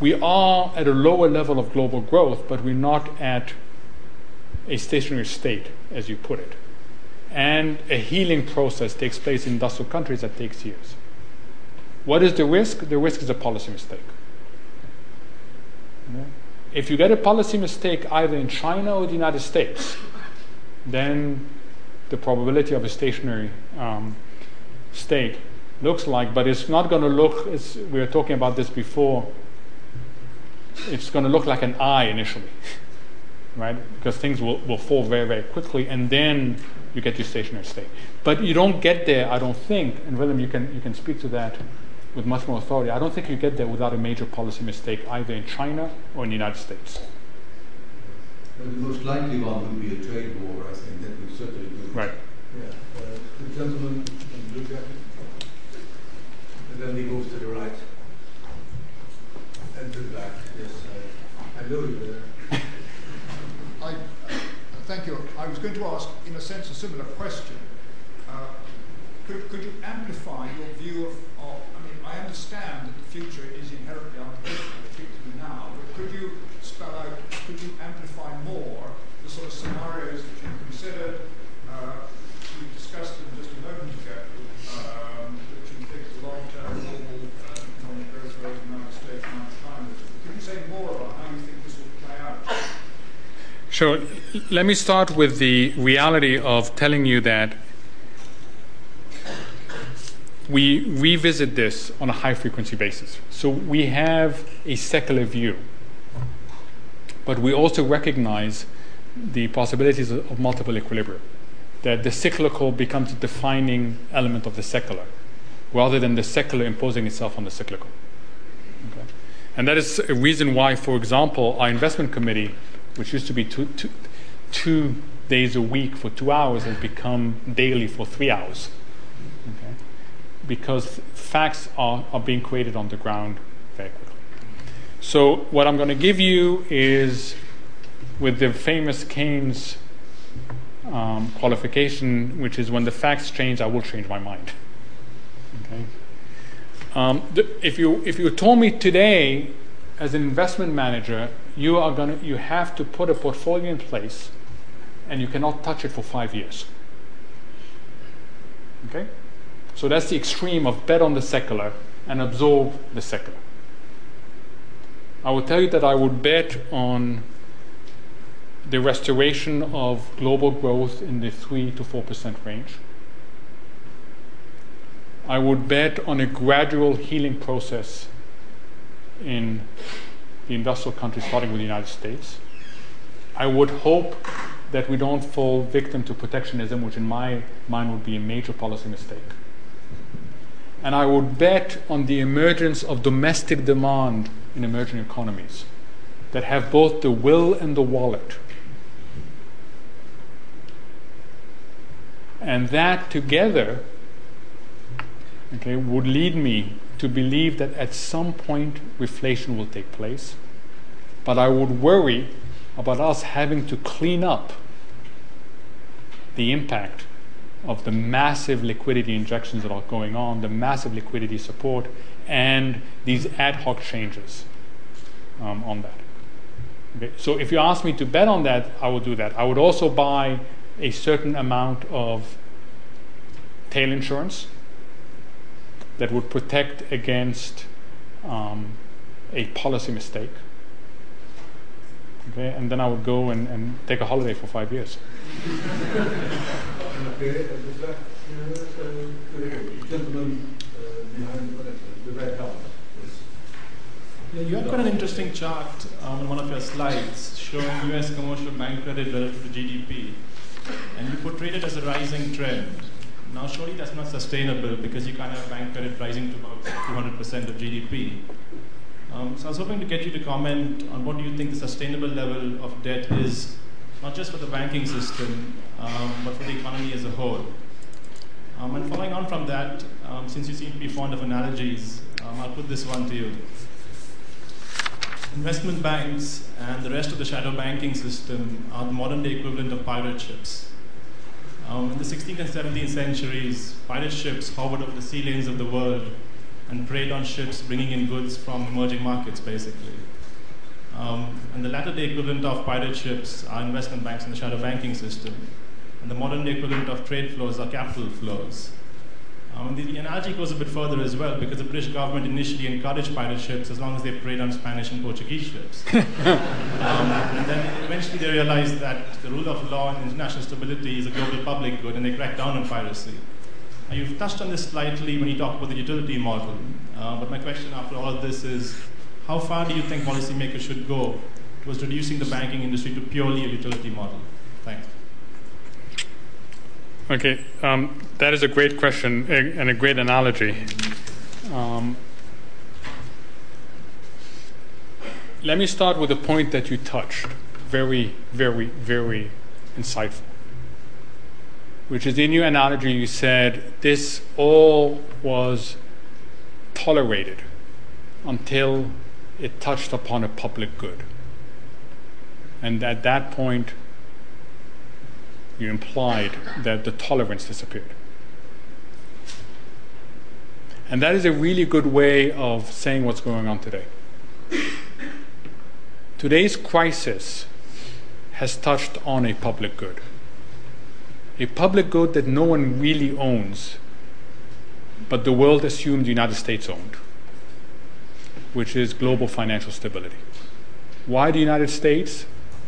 we are at a lower level of global growth, but we're not at a stationary state, as you put it. And a healing process takes place in industrial countries that takes years. What is the risk? The risk is a policy mistake. If you get a policy mistake either in China or the United States, then the probability of a stationary um, state looks like, but it's not going to look, we were talking about this before, it's going to look like an eye initially, right? Because things will, will fall very, very quickly, and then you get your stationary state. But you don't get there, I don't think, and Willem, you can, you can speak to that with much more authority. I don't think you get there without a major policy mistake either in China or in the United States. Well, the most likely one would be a trade war, I think, that would certainly do. Right. Yeah. Uh, the gentleman in blue jacket. And then he move to the right. And to the back. Yes, uh, I know you there. I, uh, thank you. I was going to ask, in a sense, a similar question. Uh, could, could you amplify your view of I understand that the future is inherently unpredictable, particularly now, but could you spell out, could you amplify more the sort of scenarios that you've considered? Uh, we discussed them just a moment ago, um, that you think the long-term global uh, economic growth rate the United States might climb. Could you say more about how you think this will play out? Sure. Let me start with the reality of telling you that we revisit this on a high frequency basis. So we have a secular view, but we also recognize the possibilities of multiple equilibria, that the cyclical becomes a defining element of the secular, rather than the secular imposing itself on the cyclical. Okay? And that is a reason why, for example, our investment committee, which used to be two, two, two days a week for two hours, has become daily for three hours. Because facts are, are being created on the ground very quickly. So, what I'm going to give you is with the famous Keynes um, qualification, which is when the facts change, I will change my mind. Okay. Um, th- if you if you told me today, as an investment manager, you are gonna you have to put a portfolio in place, and you cannot touch it for five years. Okay, so that's the extreme of bet on the secular and absorb the secular. I will tell you that I would bet on the restoration of global growth in the 3 to 4% range. I would bet on a gradual healing process in the industrial countries, starting with the United States. I would hope that we don't fall victim to protectionism, which in my mind would be a major policy mistake. And I would bet on the emergence of domestic demand in emerging economies that have both the will and the wallet And that together okay, would lead me to believe that at some point reflation will take place. But I would worry about us having to clean up the impact of the massive liquidity injections that are going on, the massive liquidity support, and these ad hoc changes um, on that. Okay. So if you ask me to bet on that, I will do that. I would also buy a certain amount of tail insurance that would protect against um, a policy mistake. Okay, and then I would go and, and take a holiday for five years. You have got an interesting chart um, on one of your slides showing US commercial bank credit relative to GDP. And you portrayed it as a rising trend. Now, surely that's not sustainable because you can't have bank credit rising to about 200% of GDP. Um, so I was hoping to get you to comment on what do you think the sustainable level of debt is, not just for the banking system, um, but for the economy as a whole. Um, and following on from that, um, since you seem to be fond of analogies, um, I'll put this one to you investment banks and the rest of the shadow banking system are the modern day equivalent of pirate ships. Um, in the 16th and 17th centuries, pirate ships hovered over the sea lanes of the world and preyed on ships bringing in goods from emerging markets, basically. Um, and the latter day equivalent of pirate ships are investment banks and the shadow banking system. And the modern day equivalent of trade flows are capital flows. Um, the, the, analogy goes a bit further as well because the British government initially encouraged pirate ships as long as they preyed on Spanish and Portuguese ships. um, and then eventually they realized that the rule of law and international stability is a global public good and they cracked down on piracy. Now, you've touched on this slightly when you talk about the utility model, uh, but my question after all of this is how far do you think policymakers should go towards reducing the banking industry to purely a utility model? Thanks. Okay, um, that is a great question and a great analogy. Um, let me start with a point that you touched. Very, very, very insightful. Which is in your analogy, you said this all was tolerated until it touched upon a public good. And at that point, you implied that the tolerance disappeared. And that is a really good way of saying what's going on today. Today's crisis has touched on a public good. A public good that no one really owns, but the world assumed the United States owned, which is global financial stability. Why the United States?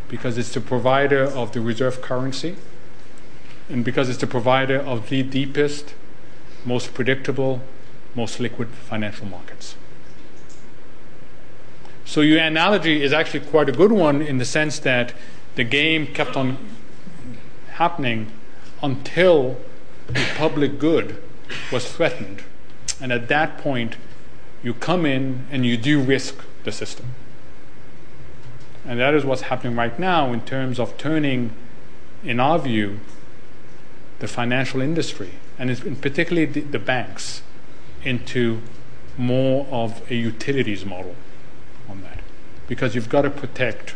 because it's the provider of the reserve currency and because it's the provider of the deepest, most predictable, most liquid financial markets. So your analogy is actually quite a good one in the sense that the game kept on happening until the public good was threatened. And at that point, you come in and you do risk the system. And that is what's happening right now in terms of turning, in our view, the financial industry, and particularly the, the banks, into more of a utilities model on that. Because you've got to protect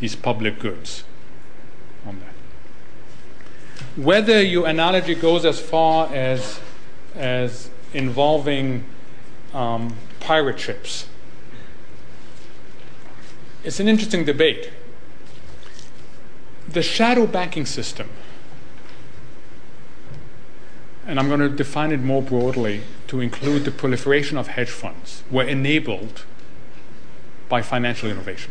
these public goods on that. Whether your analogy goes as far as, as involving um, pirate ships, it's an interesting debate. The shadow banking system and I'm going to define it more broadly to include the proliferation of hedge funds, were enabled by financial innovation.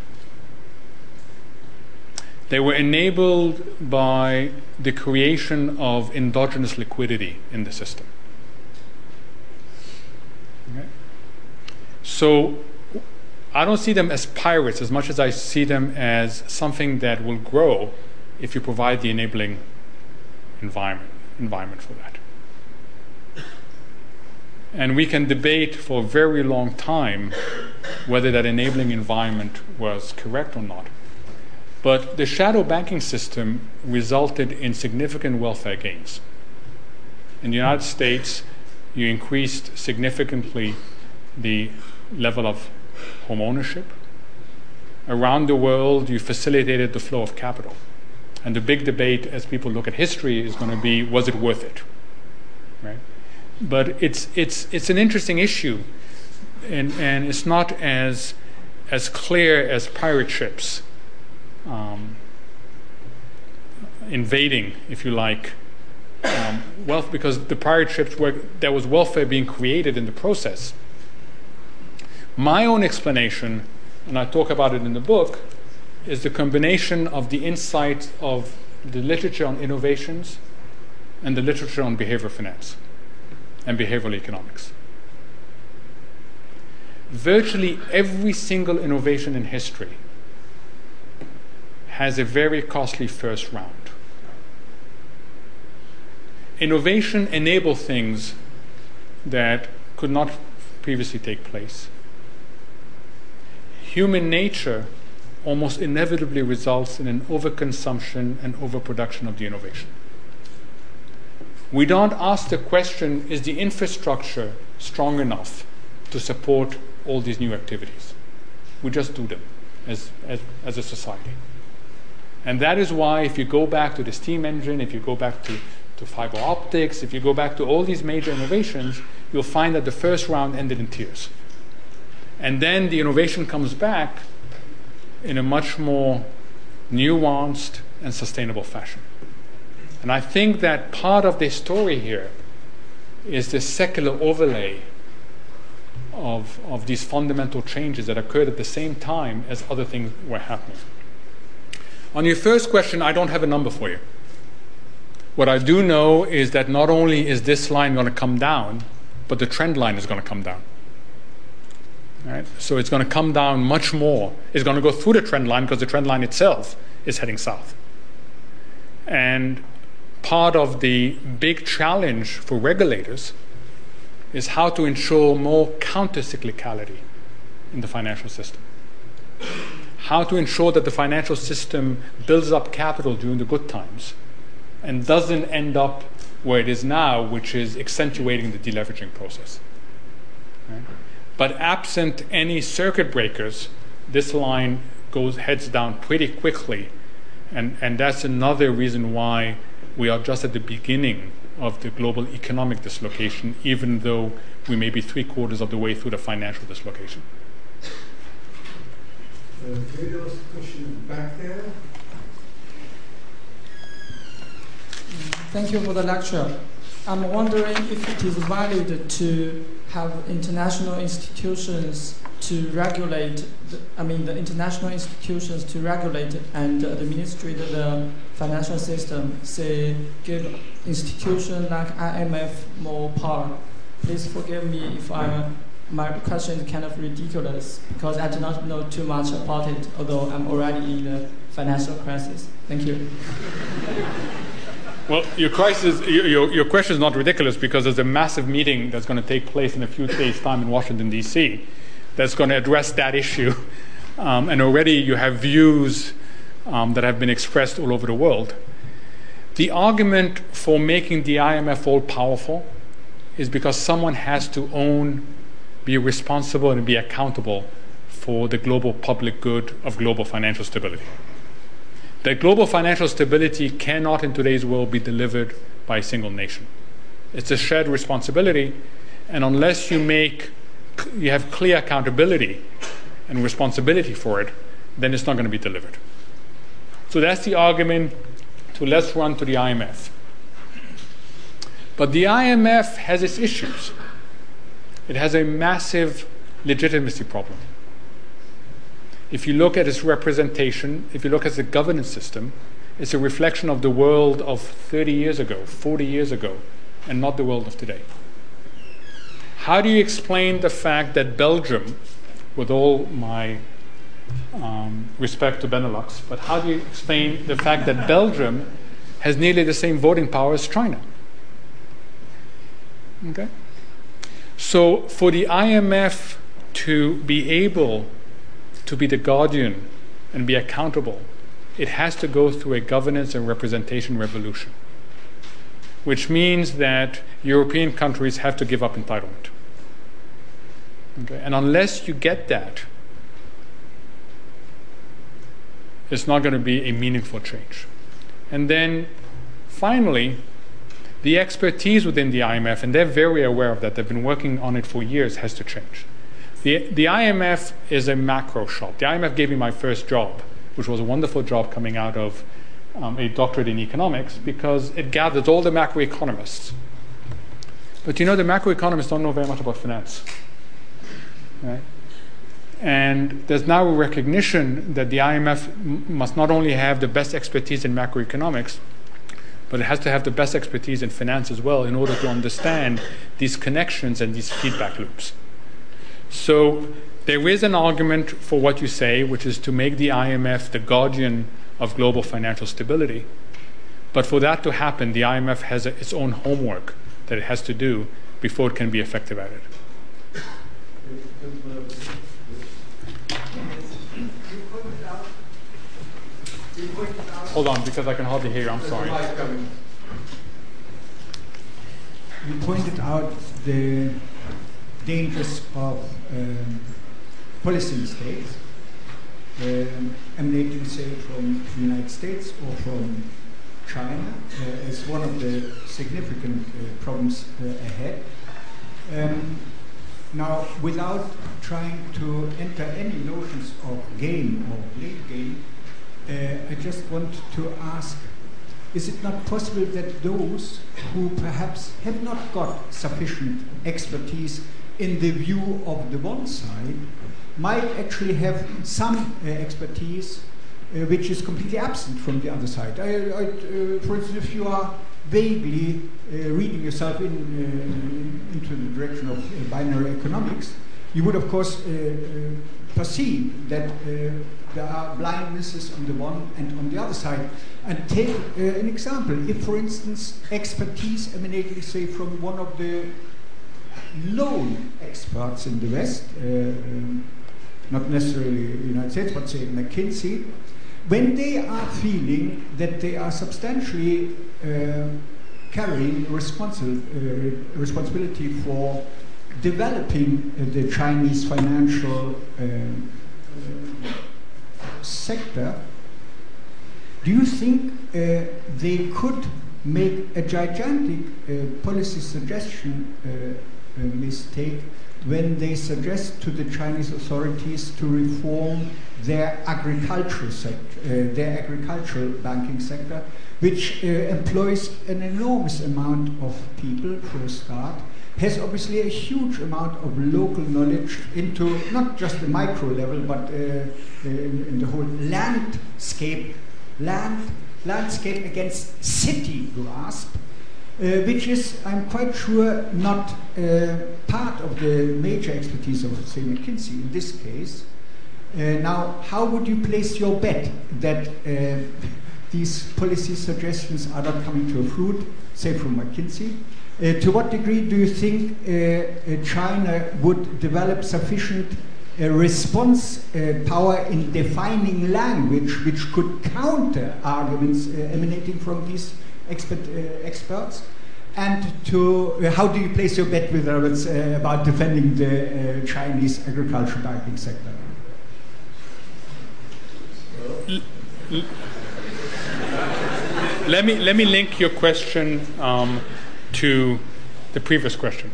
They were enabled by the creation of endogenous liquidity in the system. Okay? So I don't see them as pirates as much as I see them as something that will grow if you provide the enabling environment, environment for that. And we can debate for a very long time whether that enabling environment was correct or not. But the shadow banking system resulted in significant welfare gains. In the United States, you increased significantly the level of home ownership. Around the world, you facilitated the flow of capital. And the big debate as people look at history is going to be was it worth it? Right? but it's it's it's an interesting issue, and and it's not as as clear as pirate ships um, invading, if you like, um, wealth because the pirate ships were there was welfare being created in the process. My own explanation, and I talk about it in the book, is the combination of the insight of the literature on innovations and the literature on behavior finance and behavioral economics. Virtually every single innovation in history has a very costly first round. Innovation enables things that could not previously take place. Human nature almost inevitably results in an overconsumption and overproduction of the innovation. We don't ask the question is the infrastructure strong enough to support all these new activities? We just do them as, as, as a society. And that is why, if you go back to the steam engine, if you go back to, to fiber optics, if you go back to all these major innovations, you'll find that the first round ended in tears. And then the innovation comes back in a much more nuanced and sustainable fashion. And I think that part of the story here is the secular overlay of, of these fundamental changes that occurred at the same time as other things were happening. On your first question, I don't have a number for you. What I do know is that not only is this line going to come down, but the trend line is going to come down. Right? So it's going to come down much more. It's going to go through the trend line because the trend line itself is heading south. And part of the big challenge for regulators is how to ensure more counter-cyclicality in the financial system. How to ensure that the financial system builds up capital during the good times and doesn't end up where it is now, which is accentuating the deleveraging process. Right? But absent any circuit breakers, this line goes heads down pretty quickly. And, and that's another reason why we are just at the beginning of the global economic dislocation, even though we may be three quarters of the way through the financial dislocation. Uh, there was a question back there. Thank you for the lecture. I'm wondering if it is valid to have international institutions to regulate, the, I mean, the international institutions to regulate and administrate the financial system, say, give institutions like IMF more power. Please forgive me if I, my question is kind of ridiculous because I do not know too much about it, although I'm already in the financial crisis. Thank you. Well, your, crisis, your, your question is not ridiculous because there's a massive meeting that's going to take place in a few days' time in Washington, D.C., that's going to address that issue. Um, and already you have views um, that have been expressed all over the world. The argument for making the IMF all powerful is because someone has to own, be responsible, and be accountable for the global public good of global financial stability. That global financial stability cannot in today's world be delivered by a single nation. It's a shared responsibility, and unless you make you have clear accountability and responsibility for it, then it's not going to be delivered. So that's the argument to let's run to the IMF. But the IMF has its issues. It has a massive legitimacy problem. If you look at its representation, if you look at the governance system, it's a reflection of the world of 30 years ago, 40 years ago, and not the world of today. How do you explain the fact that Belgium, with all my um, respect to Benelux, but how do you explain the fact that Belgium has nearly the same voting power as China? Okay? So, for the IMF to be able to be the guardian and be accountable, it has to go through a governance and representation revolution, which means that European countries have to give up entitlement. Okay? And unless you get that, it's not going to be a meaningful change. And then finally, the expertise within the IMF, and they're very aware of that, they've been working on it for years, has to change. The, the IMF is a macro shop. The IMF gave me my first job, which was a wonderful job coming out of um, a doctorate in economics, because it gathers all the macroeconomists. But you know, the macroeconomists don't know very much about finance. Right? And there's now a recognition that the IMF m- must not only have the best expertise in macroeconomics, but it has to have the best expertise in finance as well in order to understand these connections and these feedback loops. So there is an argument for what you say, which is to make the IMF the guardian of global financial stability. But for that to happen, the IMF has a, its own homework that it has to do before it can be effective at it. Hold on, because I can hardly hear you. I'm sorry. You pointed out the dangers of um, policy mistakes um, emanating, say, from the United States or from China uh, one of the significant uh, problems uh, ahead. Um, now, without trying to enter any notions of game or blame game, uh, I just want to ask is it not possible that those who perhaps have not got sufficient expertise in the view of the one side might actually have some uh, expertise uh, which is completely absent from the other side? I, I, uh, for instance, if you are vaguely uh, reading yourself in, uh, into the direction of binary economics, you would, of course, perceive that there are blindnesses on the one and on the other side. And take uh, an example. If, for instance, expertise emanating, say, from one of the lone experts in the West, uh, um, not necessarily United States, but say McKinsey, when they are feeling that they are substantially uh, carrying responsi- uh, responsibility for developing the Chinese financial uh, sector, do you think uh, they could make a gigantic uh, policy suggestion mistake when they suggest to the Chinese authorities to reform their agricultural sector, uh, their agricultural banking sector, which uh, employs an enormous amount of people for a start, has obviously a huge amount of local knowledge into not just the micro level, but uh, in, in, the whole landscape, land, landscape against city grasp, which is, I'm quite sure, not uh, part of the major expertise of, say, McKinsey in this case. Uh, now, how would you place your bet that uh, these policy suggestions are not coming to a fruit, say from McKinsey? Uh, to what degree do you think uh, uh, China would develop sufficient uh, response power in defining language which could counter arguments emanating from these expert, uh, experts? And to uh, how do you place your bet with uh, us about defending the Chinese agricultural banking sector? let me let me link your question um, to the previous question.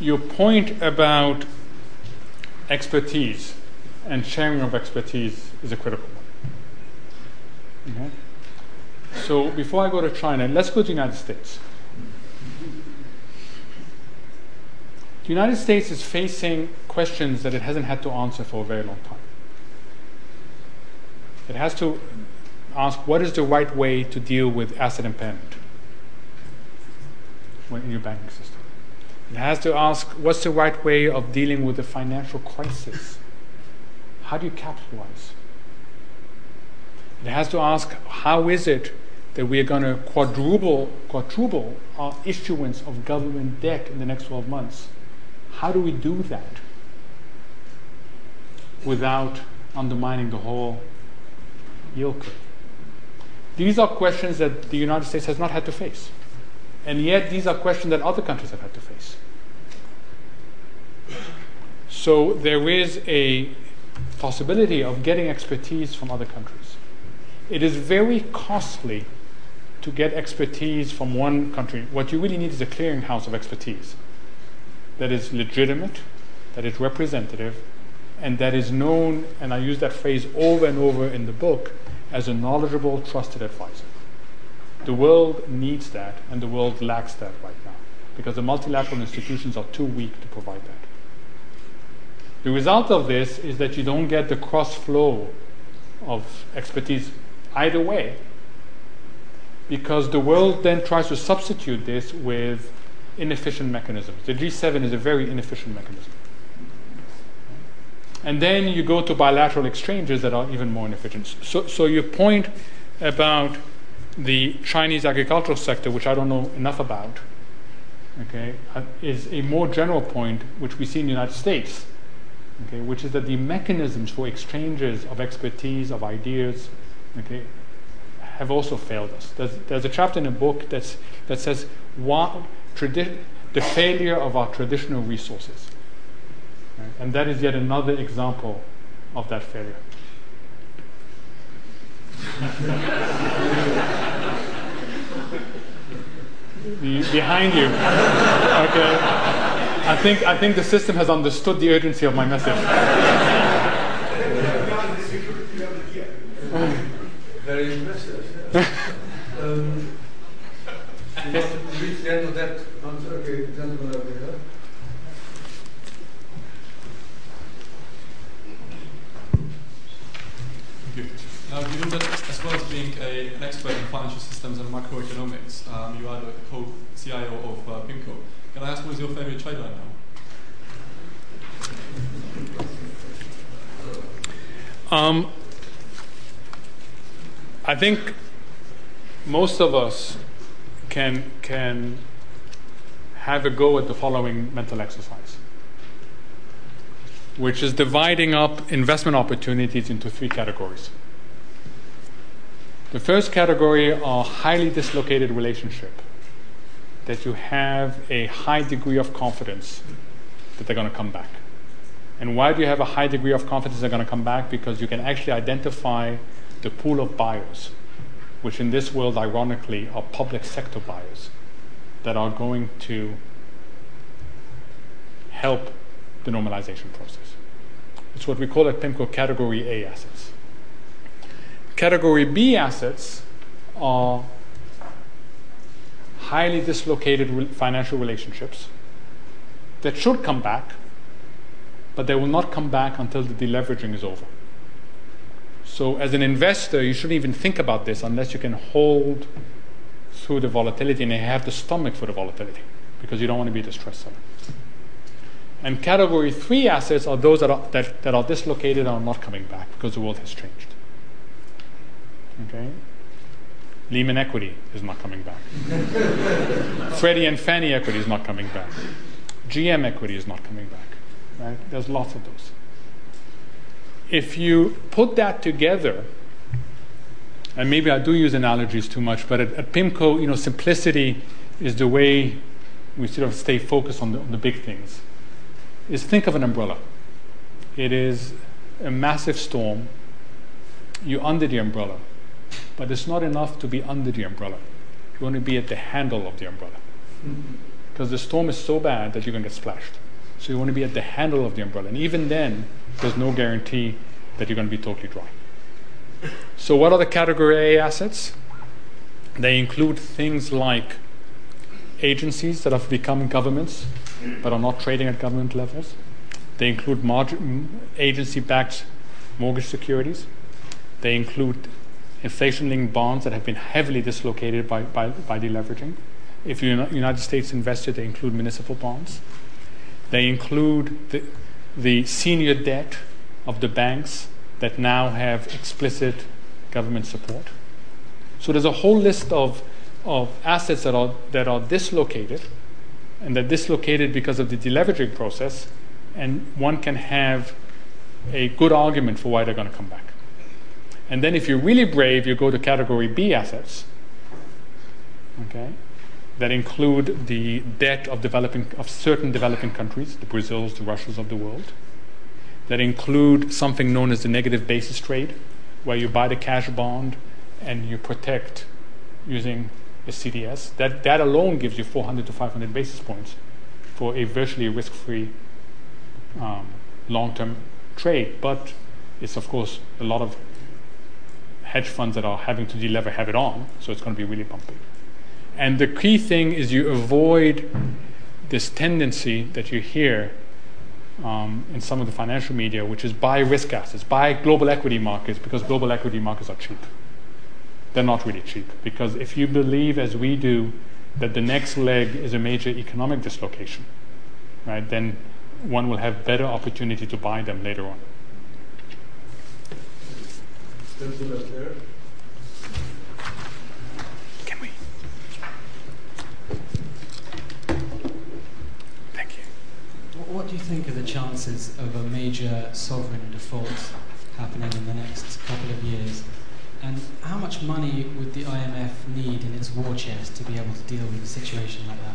Your point about expertise and sharing of expertise is a critical one. Okay? So before I go to China, let's go to the United States. The United States is facing questions that it hasn't had to answer for a very long time. It has to ask what is the right way to deal with asset impairment in your banking system. It has to ask what's the right way of dealing with the financial crisis? How do you capitalize? It has to ask how is it that we are going to quadruple, quadruple our issuance of government debt in the next 12 months? How do we do that without undermining the whole yield curve? These are questions that the United States has not had to face. And yet, these are questions that other countries have had to face. So, there is a possibility of getting expertise from other countries. It is very costly to get expertise from one country. What you really need is a clearinghouse of expertise that is legitimate, that is representative, and that is known, and I use that phrase over and over in the book, as a knowledgeable, trusted advisor. The world needs that, and the world lacks that right now because the multilateral institutions are too weak to provide that. The result of this is that you don't get the cross flow of expertise either way because the world then tries to substitute this with inefficient mechanisms. The G7 is a very inefficient mechanism. And then you go to bilateral exchanges that are even more inefficient. So, so your point about the Chinese agricultural sector, which I don't know enough about, okay, uh, is a more general point which we see in the United States, okay, which is that the mechanisms for exchanges of expertise, of ideas, okay, have also failed us. There's, there's a chapter in a book that's, that says tradi- the failure of our traditional resources. Right? And that is yet another example of that failure. behind you. Okay. I think I think the system has understood the urgency of my message. Very impressive. Um, to reach the end of that answer? Okay, gentlemen over here. Now, given that as well as being a, an expert in financial systems and macroeconomics, um, you are the co-CIO of uh, PIMCO. Can I ask what is your favorite trade right now? Um, I think most of us can can have a go at the following mental exercise, which is dividing up investment opportunities into three categories. The first category are highly dislocated relationship that you have a high degree of confidence that they're going to come back. And why do you have a high degree of confidence they're going to come back? Because you can actually identify the pool of buyers, which in this world, ironically, are public sector buyers that are going to help the normalization process. It's what we call at PIMCO category A assets. Category B assets are highly dislocated financial relationships that should come back, but they will not come back until the deleveraging is over. So, as an investor, you shouldn't even think about this unless you can hold through the volatility and have the stomach for the volatility because you don't want to be a distressed seller. And category three assets are those that are, that, that are dislocated and are not coming back because the world has changed. Okay? Lehman equity is not coming back. Freddie and Fannie equity is not coming back. GM equity is not coming back. Right? There's lots of those. If you put that together, and maybe I do use analogies too much, but at, at PIMCO, you know, simplicity is the way we sort of stay focused on the, on the big things. Is think of an umbrella. It is a massive storm. You're under the umbrella, but it's not enough to be under the umbrella. You want to be at the handle of the umbrella mm-hmm. because the storm is so bad that you're going to get splashed. So you want to be at the handle of the umbrella, and even then, there's no guarantee that you're going to be totally dry. So, what are the category A assets? They include things like agencies that have become governments but are not trading at government levels. They include mm, agency backed mortgage securities. They include inflation linked bonds that have been heavily dislocated by, by, by deleveraging. If you're a United States investor, they include municipal bonds. They include the, the senior debt of the banks that now have explicit government support. So there's a whole list of, of assets that are, that are dislocated, and they're dislocated because of the deleveraging process, and one can have a good argument for why they're going to come back. And then if you're really brave, you go to category B assets. Okay? That include the debt of developing of certain developing countries, the Brazils, the Russias of the world that include something known as the negative basis trade, where you buy the cash bond and you protect using a CDS. That, that alone gives you 400 to 500 basis points for a virtually risk free um, long term trade. But it's, of course, a lot of hedge funds that are having to delever have it on, so it's going to be really bumpy. And the key thing is you avoid this tendency that you hear um, in some of the financial media, which is buy risk assets, buy global equity markets because global equity markets are cheap. They're not really cheap because if you believe, as we do, that the next leg is a major economic dislocation, right, then one will have better opportunity to buy them later on. What do you think are the chances of a major sovereign default happening in the next couple of years? And how much money would the IMF need in its war chest to be able to deal with a situation like that?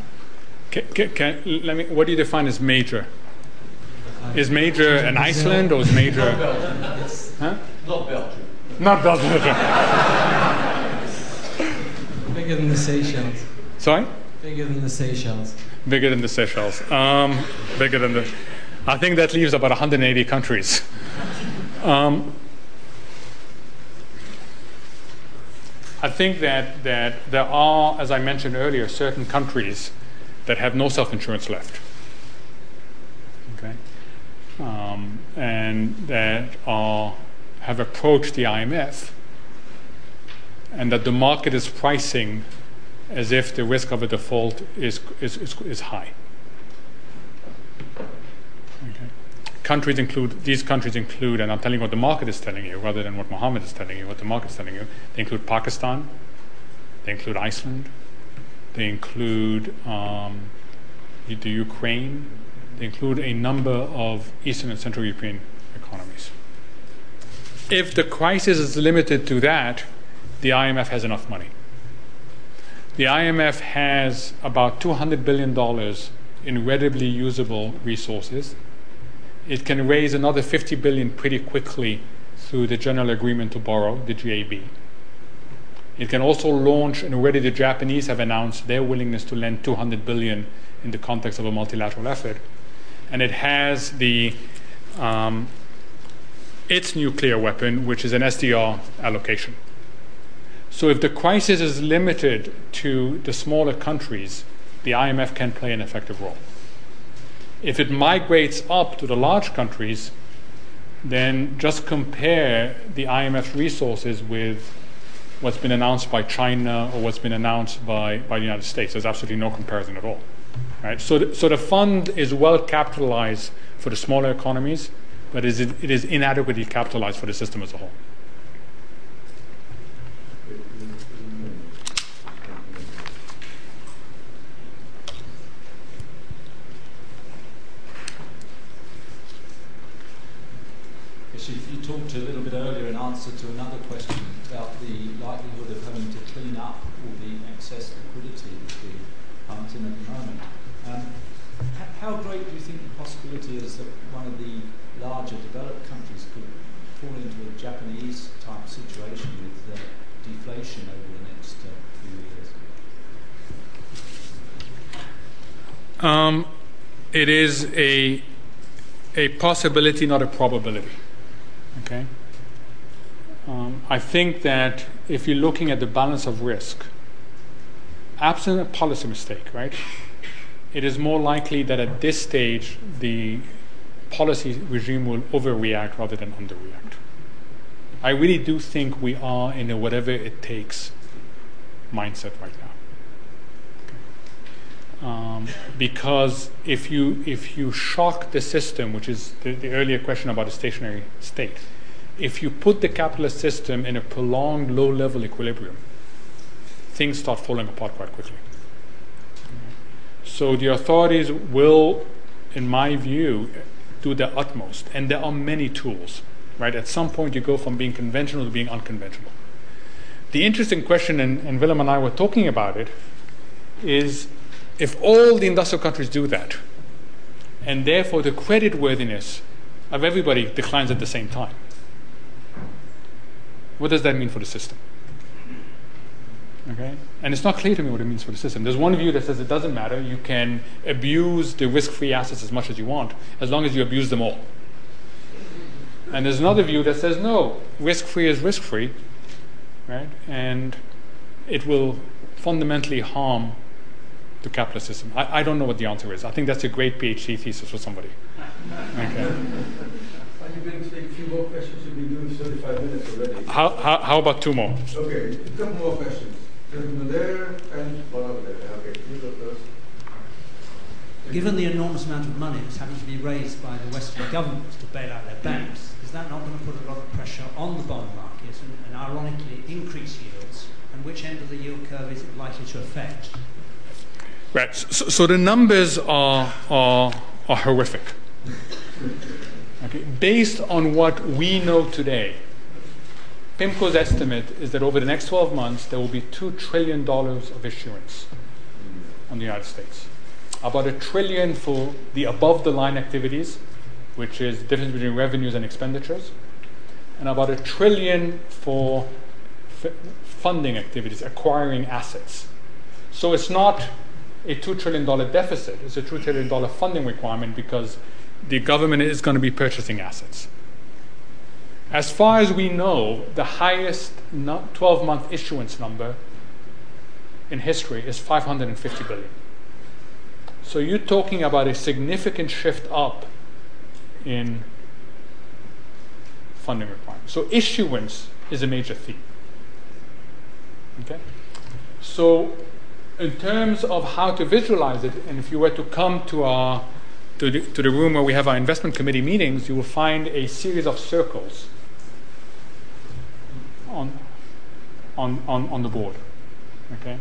Can, can, can, let me, what do you define as major? Uh, is major an Iceland or is major? Not Belgium. Huh? Not Belgium. Not Belgium. Bigger than the Seychelles. Sorry? Bigger than the Seychelles. Bigger than the Seychelles. Um, bigger than the. I think that leaves about 180 countries. Um, I think that, that there are, as I mentioned earlier, certain countries that have no self insurance left. Okay? Um, and that are, have approached the IMF, and that the market is pricing as if the risk of a default is, is, is, is high. Okay. Countries include, these countries include, and I'm telling you what the market is telling you rather than what Mohamed is telling you, what the market is telling you. They include Pakistan, they include Iceland, they include um, the Ukraine, they include a number of Eastern and Central European economies. If the crisis is limited to that, the IMF has enough money. The IMF has about $200 billion in readily usable resources. It can raise another 50 billion pretty quickly through the General Agreement to Borrow, the GAB. It can also launch, and already the Japanese have announced their willingness to lend 200 billion in the context of a multilateral effort. And it has the um, its nuclear weapon, which is an SDR allocation. So if the crisis is limited to the smaller countries, the IMF can play an effective role. If it migrates up to the large countries, then just compare the IMF resources with what's been announced by China or what's been announced by, by the United States. There's absolutely no comparison at all. Right? So, the, so the fund is well capitalized for the smaller economies, but it is, it is inadequately capitalized for the system as a whole. You, you talked a little bit earlier in answer to another question about the likelihood of having to clean up all the excess liquidity that's being pumped in at the moment. Um, how great do you think the possibility is that one of the larger developed countries could fall into a Japanese type situation with uh, deflation over the next uh, few years? Um, it is a a possibility, not a probability. Okay? Um, I think that if you're looking at the balance of risk, absent a policy mistake, right, it is more likely that at this stage the policy regime will overreact rather than underreact. I really do think we are in a whatever it takes mindset right now. Um, because if you if you shock the system, which is the, the earlier question about a stationary state, if you put the capitalist system in a prolonged low-level equilibrium, things start falling apart quite quickly. So the authorities will, in my view, do their utmost, and there are many tools. Right? At some point, you go from being conventional to being unconventional. The interesting question, and, and Willem and I were talking about it, is if all the industrial countries do that, and therefore the credit worthiness of everybody declines at the same time, what does that mean for the system? Okay? And it's not clear to me what it means for the system. There's one view that says it doesn't matter. You can abuse the risk free assets as much as you want, as long as you abuse them all. And there's another view that says no, risk free is risk free, right? And it will fundamentally harm the capitalist system? I, I don't know what the answer is. I think that's a great PhD thesis for somebody. Okay. Are you going to take a few more questions? You've been doing 35 minutes already. How, how, how about two more? Okay, a couple more questions. Gentleman there and one over there. Okay, you go first. Given the enormous amount of money that's having to be raised by the Western governments to bail out their banks, is that not going to put a lot of pressure on the bond market and, and ironically increase yields? And which end of the yield curve is it likely to affect? Right. So, so the numbers are, are, are horrific. Okay. Based on what we know today, PIMCO's estimate is that over the next 12 months, there will be $2 trillion of issuance on the United States. About a trillion for the above the line activities, which is the difference between revenues and expenditures, and about a trillion for f- funding activities, acquiring assets. So it's not a $2 trillion deficit. It's a $2 trillion funding requirement because the government is going to be purchasing assets. As far as we know, the highest 12 month issuance number in history is 550 billion. So you're talking about a significant shift up in funding requirements. So issuance is a major theme. Okay? So in terms of how to visualize it, and if you were to come to our to the, to the room where we have our investment committee meetings, you will find a series of circles on on on, on the board. Okay,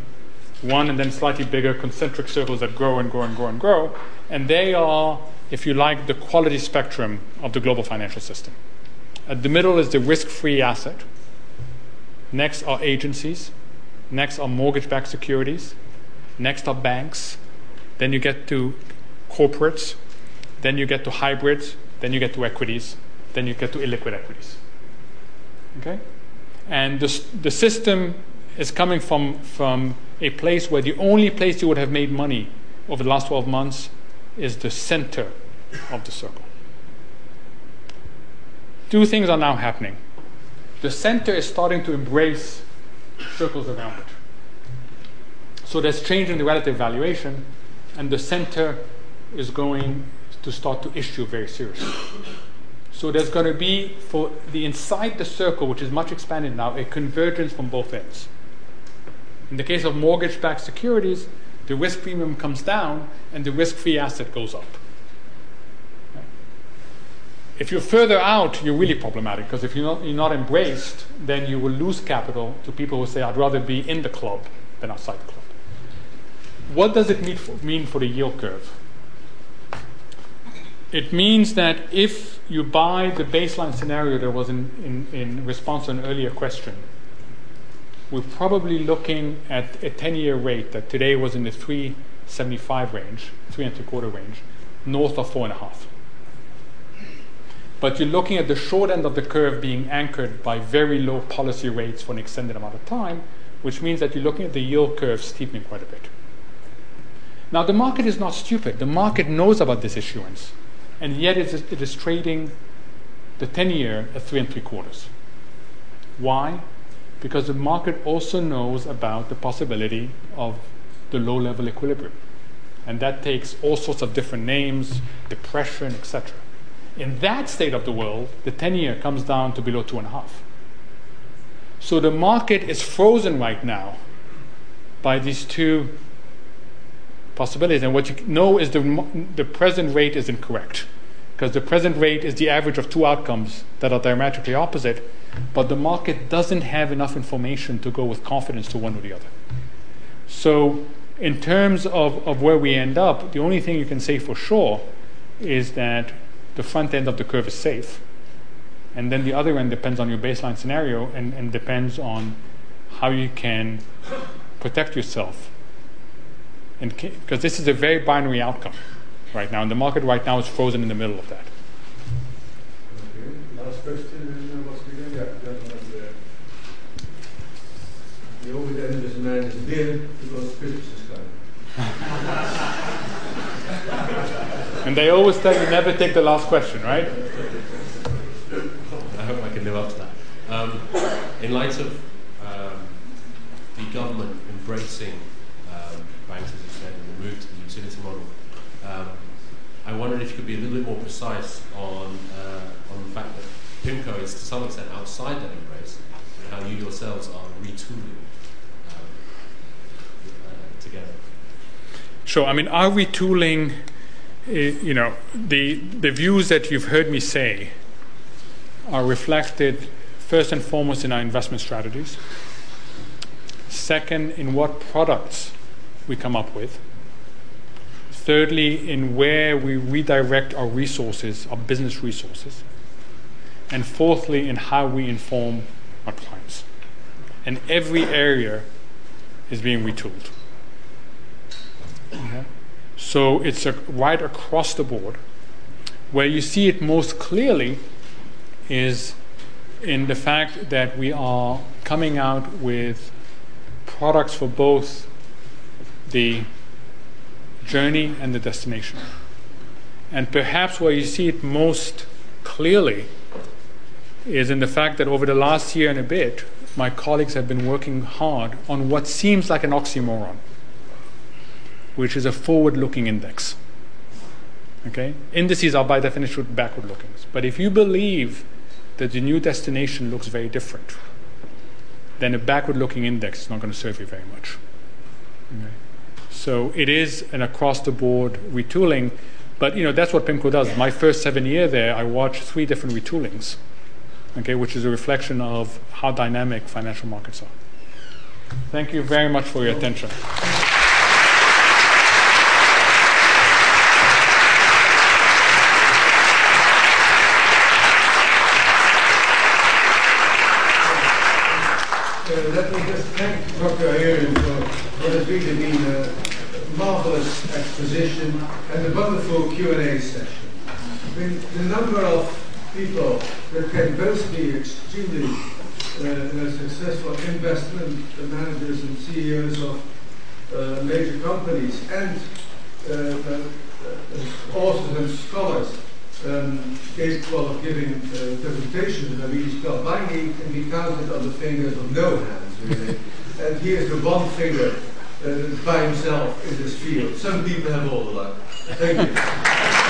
one and then slightly bigger concentric circles that grow and grow and grow and grow, and they are, if you like, the quality spectrum of the global financial system. At the middle is the risk-free asset. Next are agencies. Next are mortgage-backed securities. Next are banks. Then you get to corporates. Then you get to hybrids. Then you get to equities. Then you get to illiquid equities. Okay? And the, the system is coming from, from a place where the only place you would have made money over the last 12 months is the center of the circle. Two things are now happening. The center is starting to embrace circles around it. So there's change in the relative valuation, and the center is going to start to issue very seriously. So there's going to be, for the inside the circle, which is much expanded now, a convergence from both ends. In the case of mortgage backed securities, the risk premium comes down and the risk free asset goes up. If you're further out, you're really problematic because if you're not, you're not embraced, then you will lose capital to people who say, I'd rather be in the club than outside the club. What does it mean for, mean for the yield curve? It means that if you buy the baseline scenario that was in, in, in response to an earlier question, we're probably looking at a 10 year rate that today was in the 375 range, three and three quarter range, north of four and a half. But you're looking at the short end of the curve being anchored by very low policy rates for an extended amount of time, which means that you're looking at the yield curve steepening quite a bit. Now, the market is not stupid. The market knows about this issuance, and yet it is, it is trading the 10 year at three and three quarters. Why? Because the market also knows about the possibility of the low level equilibrium. And that takes all sorts of different names, depression, etc. In that state of the world, the 10 year comes down to below two and a half. So the market is frozen right now by these two possibilities. And what you know is the, the present rate is incorrect because the present rate is the average of two outcomes that are diametrically opposite, but the market doesn't have enough information to go with confidence to one or the other. So, in terms of, of where we end up, the only thing you can say for sure is that the front end of the curve is safe. And then the other end depends on your baseline scenario and, and depends on how you can protect yourself. And because this is a very binary outcome right now, and the market right now is frozen in the middle of that. Okay. Last question, what's begin? Yeah, gentlemen. The always end man is beer because Christmas is coming. And they always tell you never take the last question, right? I hope I can live up to that. Um, in light of um, the government embracing um, banks, as to the utility model, um, I wondered if you could be a little bit more precise on, uh, on the fact that PIMCO is to some extent outside that embrace, how you yourselves are retooling um, uh, together. Sure. I mean, are we retooling you know, the, the views that you've heard me say are reflected first and foremost in our investment strategies, second, in what products we come up with, thirdly, in where we redirect our resources, our business resources, and fourthly, in how we inform our clients. And every area is being retooled. So it's a, right across the board. Where you see it most clearly is in the fact that we are coming out with products for both the journey and the destination. And perhaps where you see it most clearly is in the fact that over the last year and a bit, my colleagues have been working hard on what seems like an oxymoron which is a forward looking index. Okay? Indices are by definition backward looking. But if you believe that the new destination looks very different, then a backward looking index is not going to serve you very much. So it is an across the board retooling, but you know that's what PIMCO does. My first seven year there, I watched three different retoolings, okay, which is a reflection of how dynamic financial markets are. Thank you very much for your attention. let me just thank Dr. El-Erian for what has really been a and a wonderful Q&A session. I mean, the number of people that can both be extremely uh, successful investment managers and CEOs of uh, major companies and uh, uh authors and scholars um, capable of giving uh, presentations a really spell binding can be counted on the fingers of no hands. really. And he is the one uh, by himself in this field. Some people have all the luck. Thank you.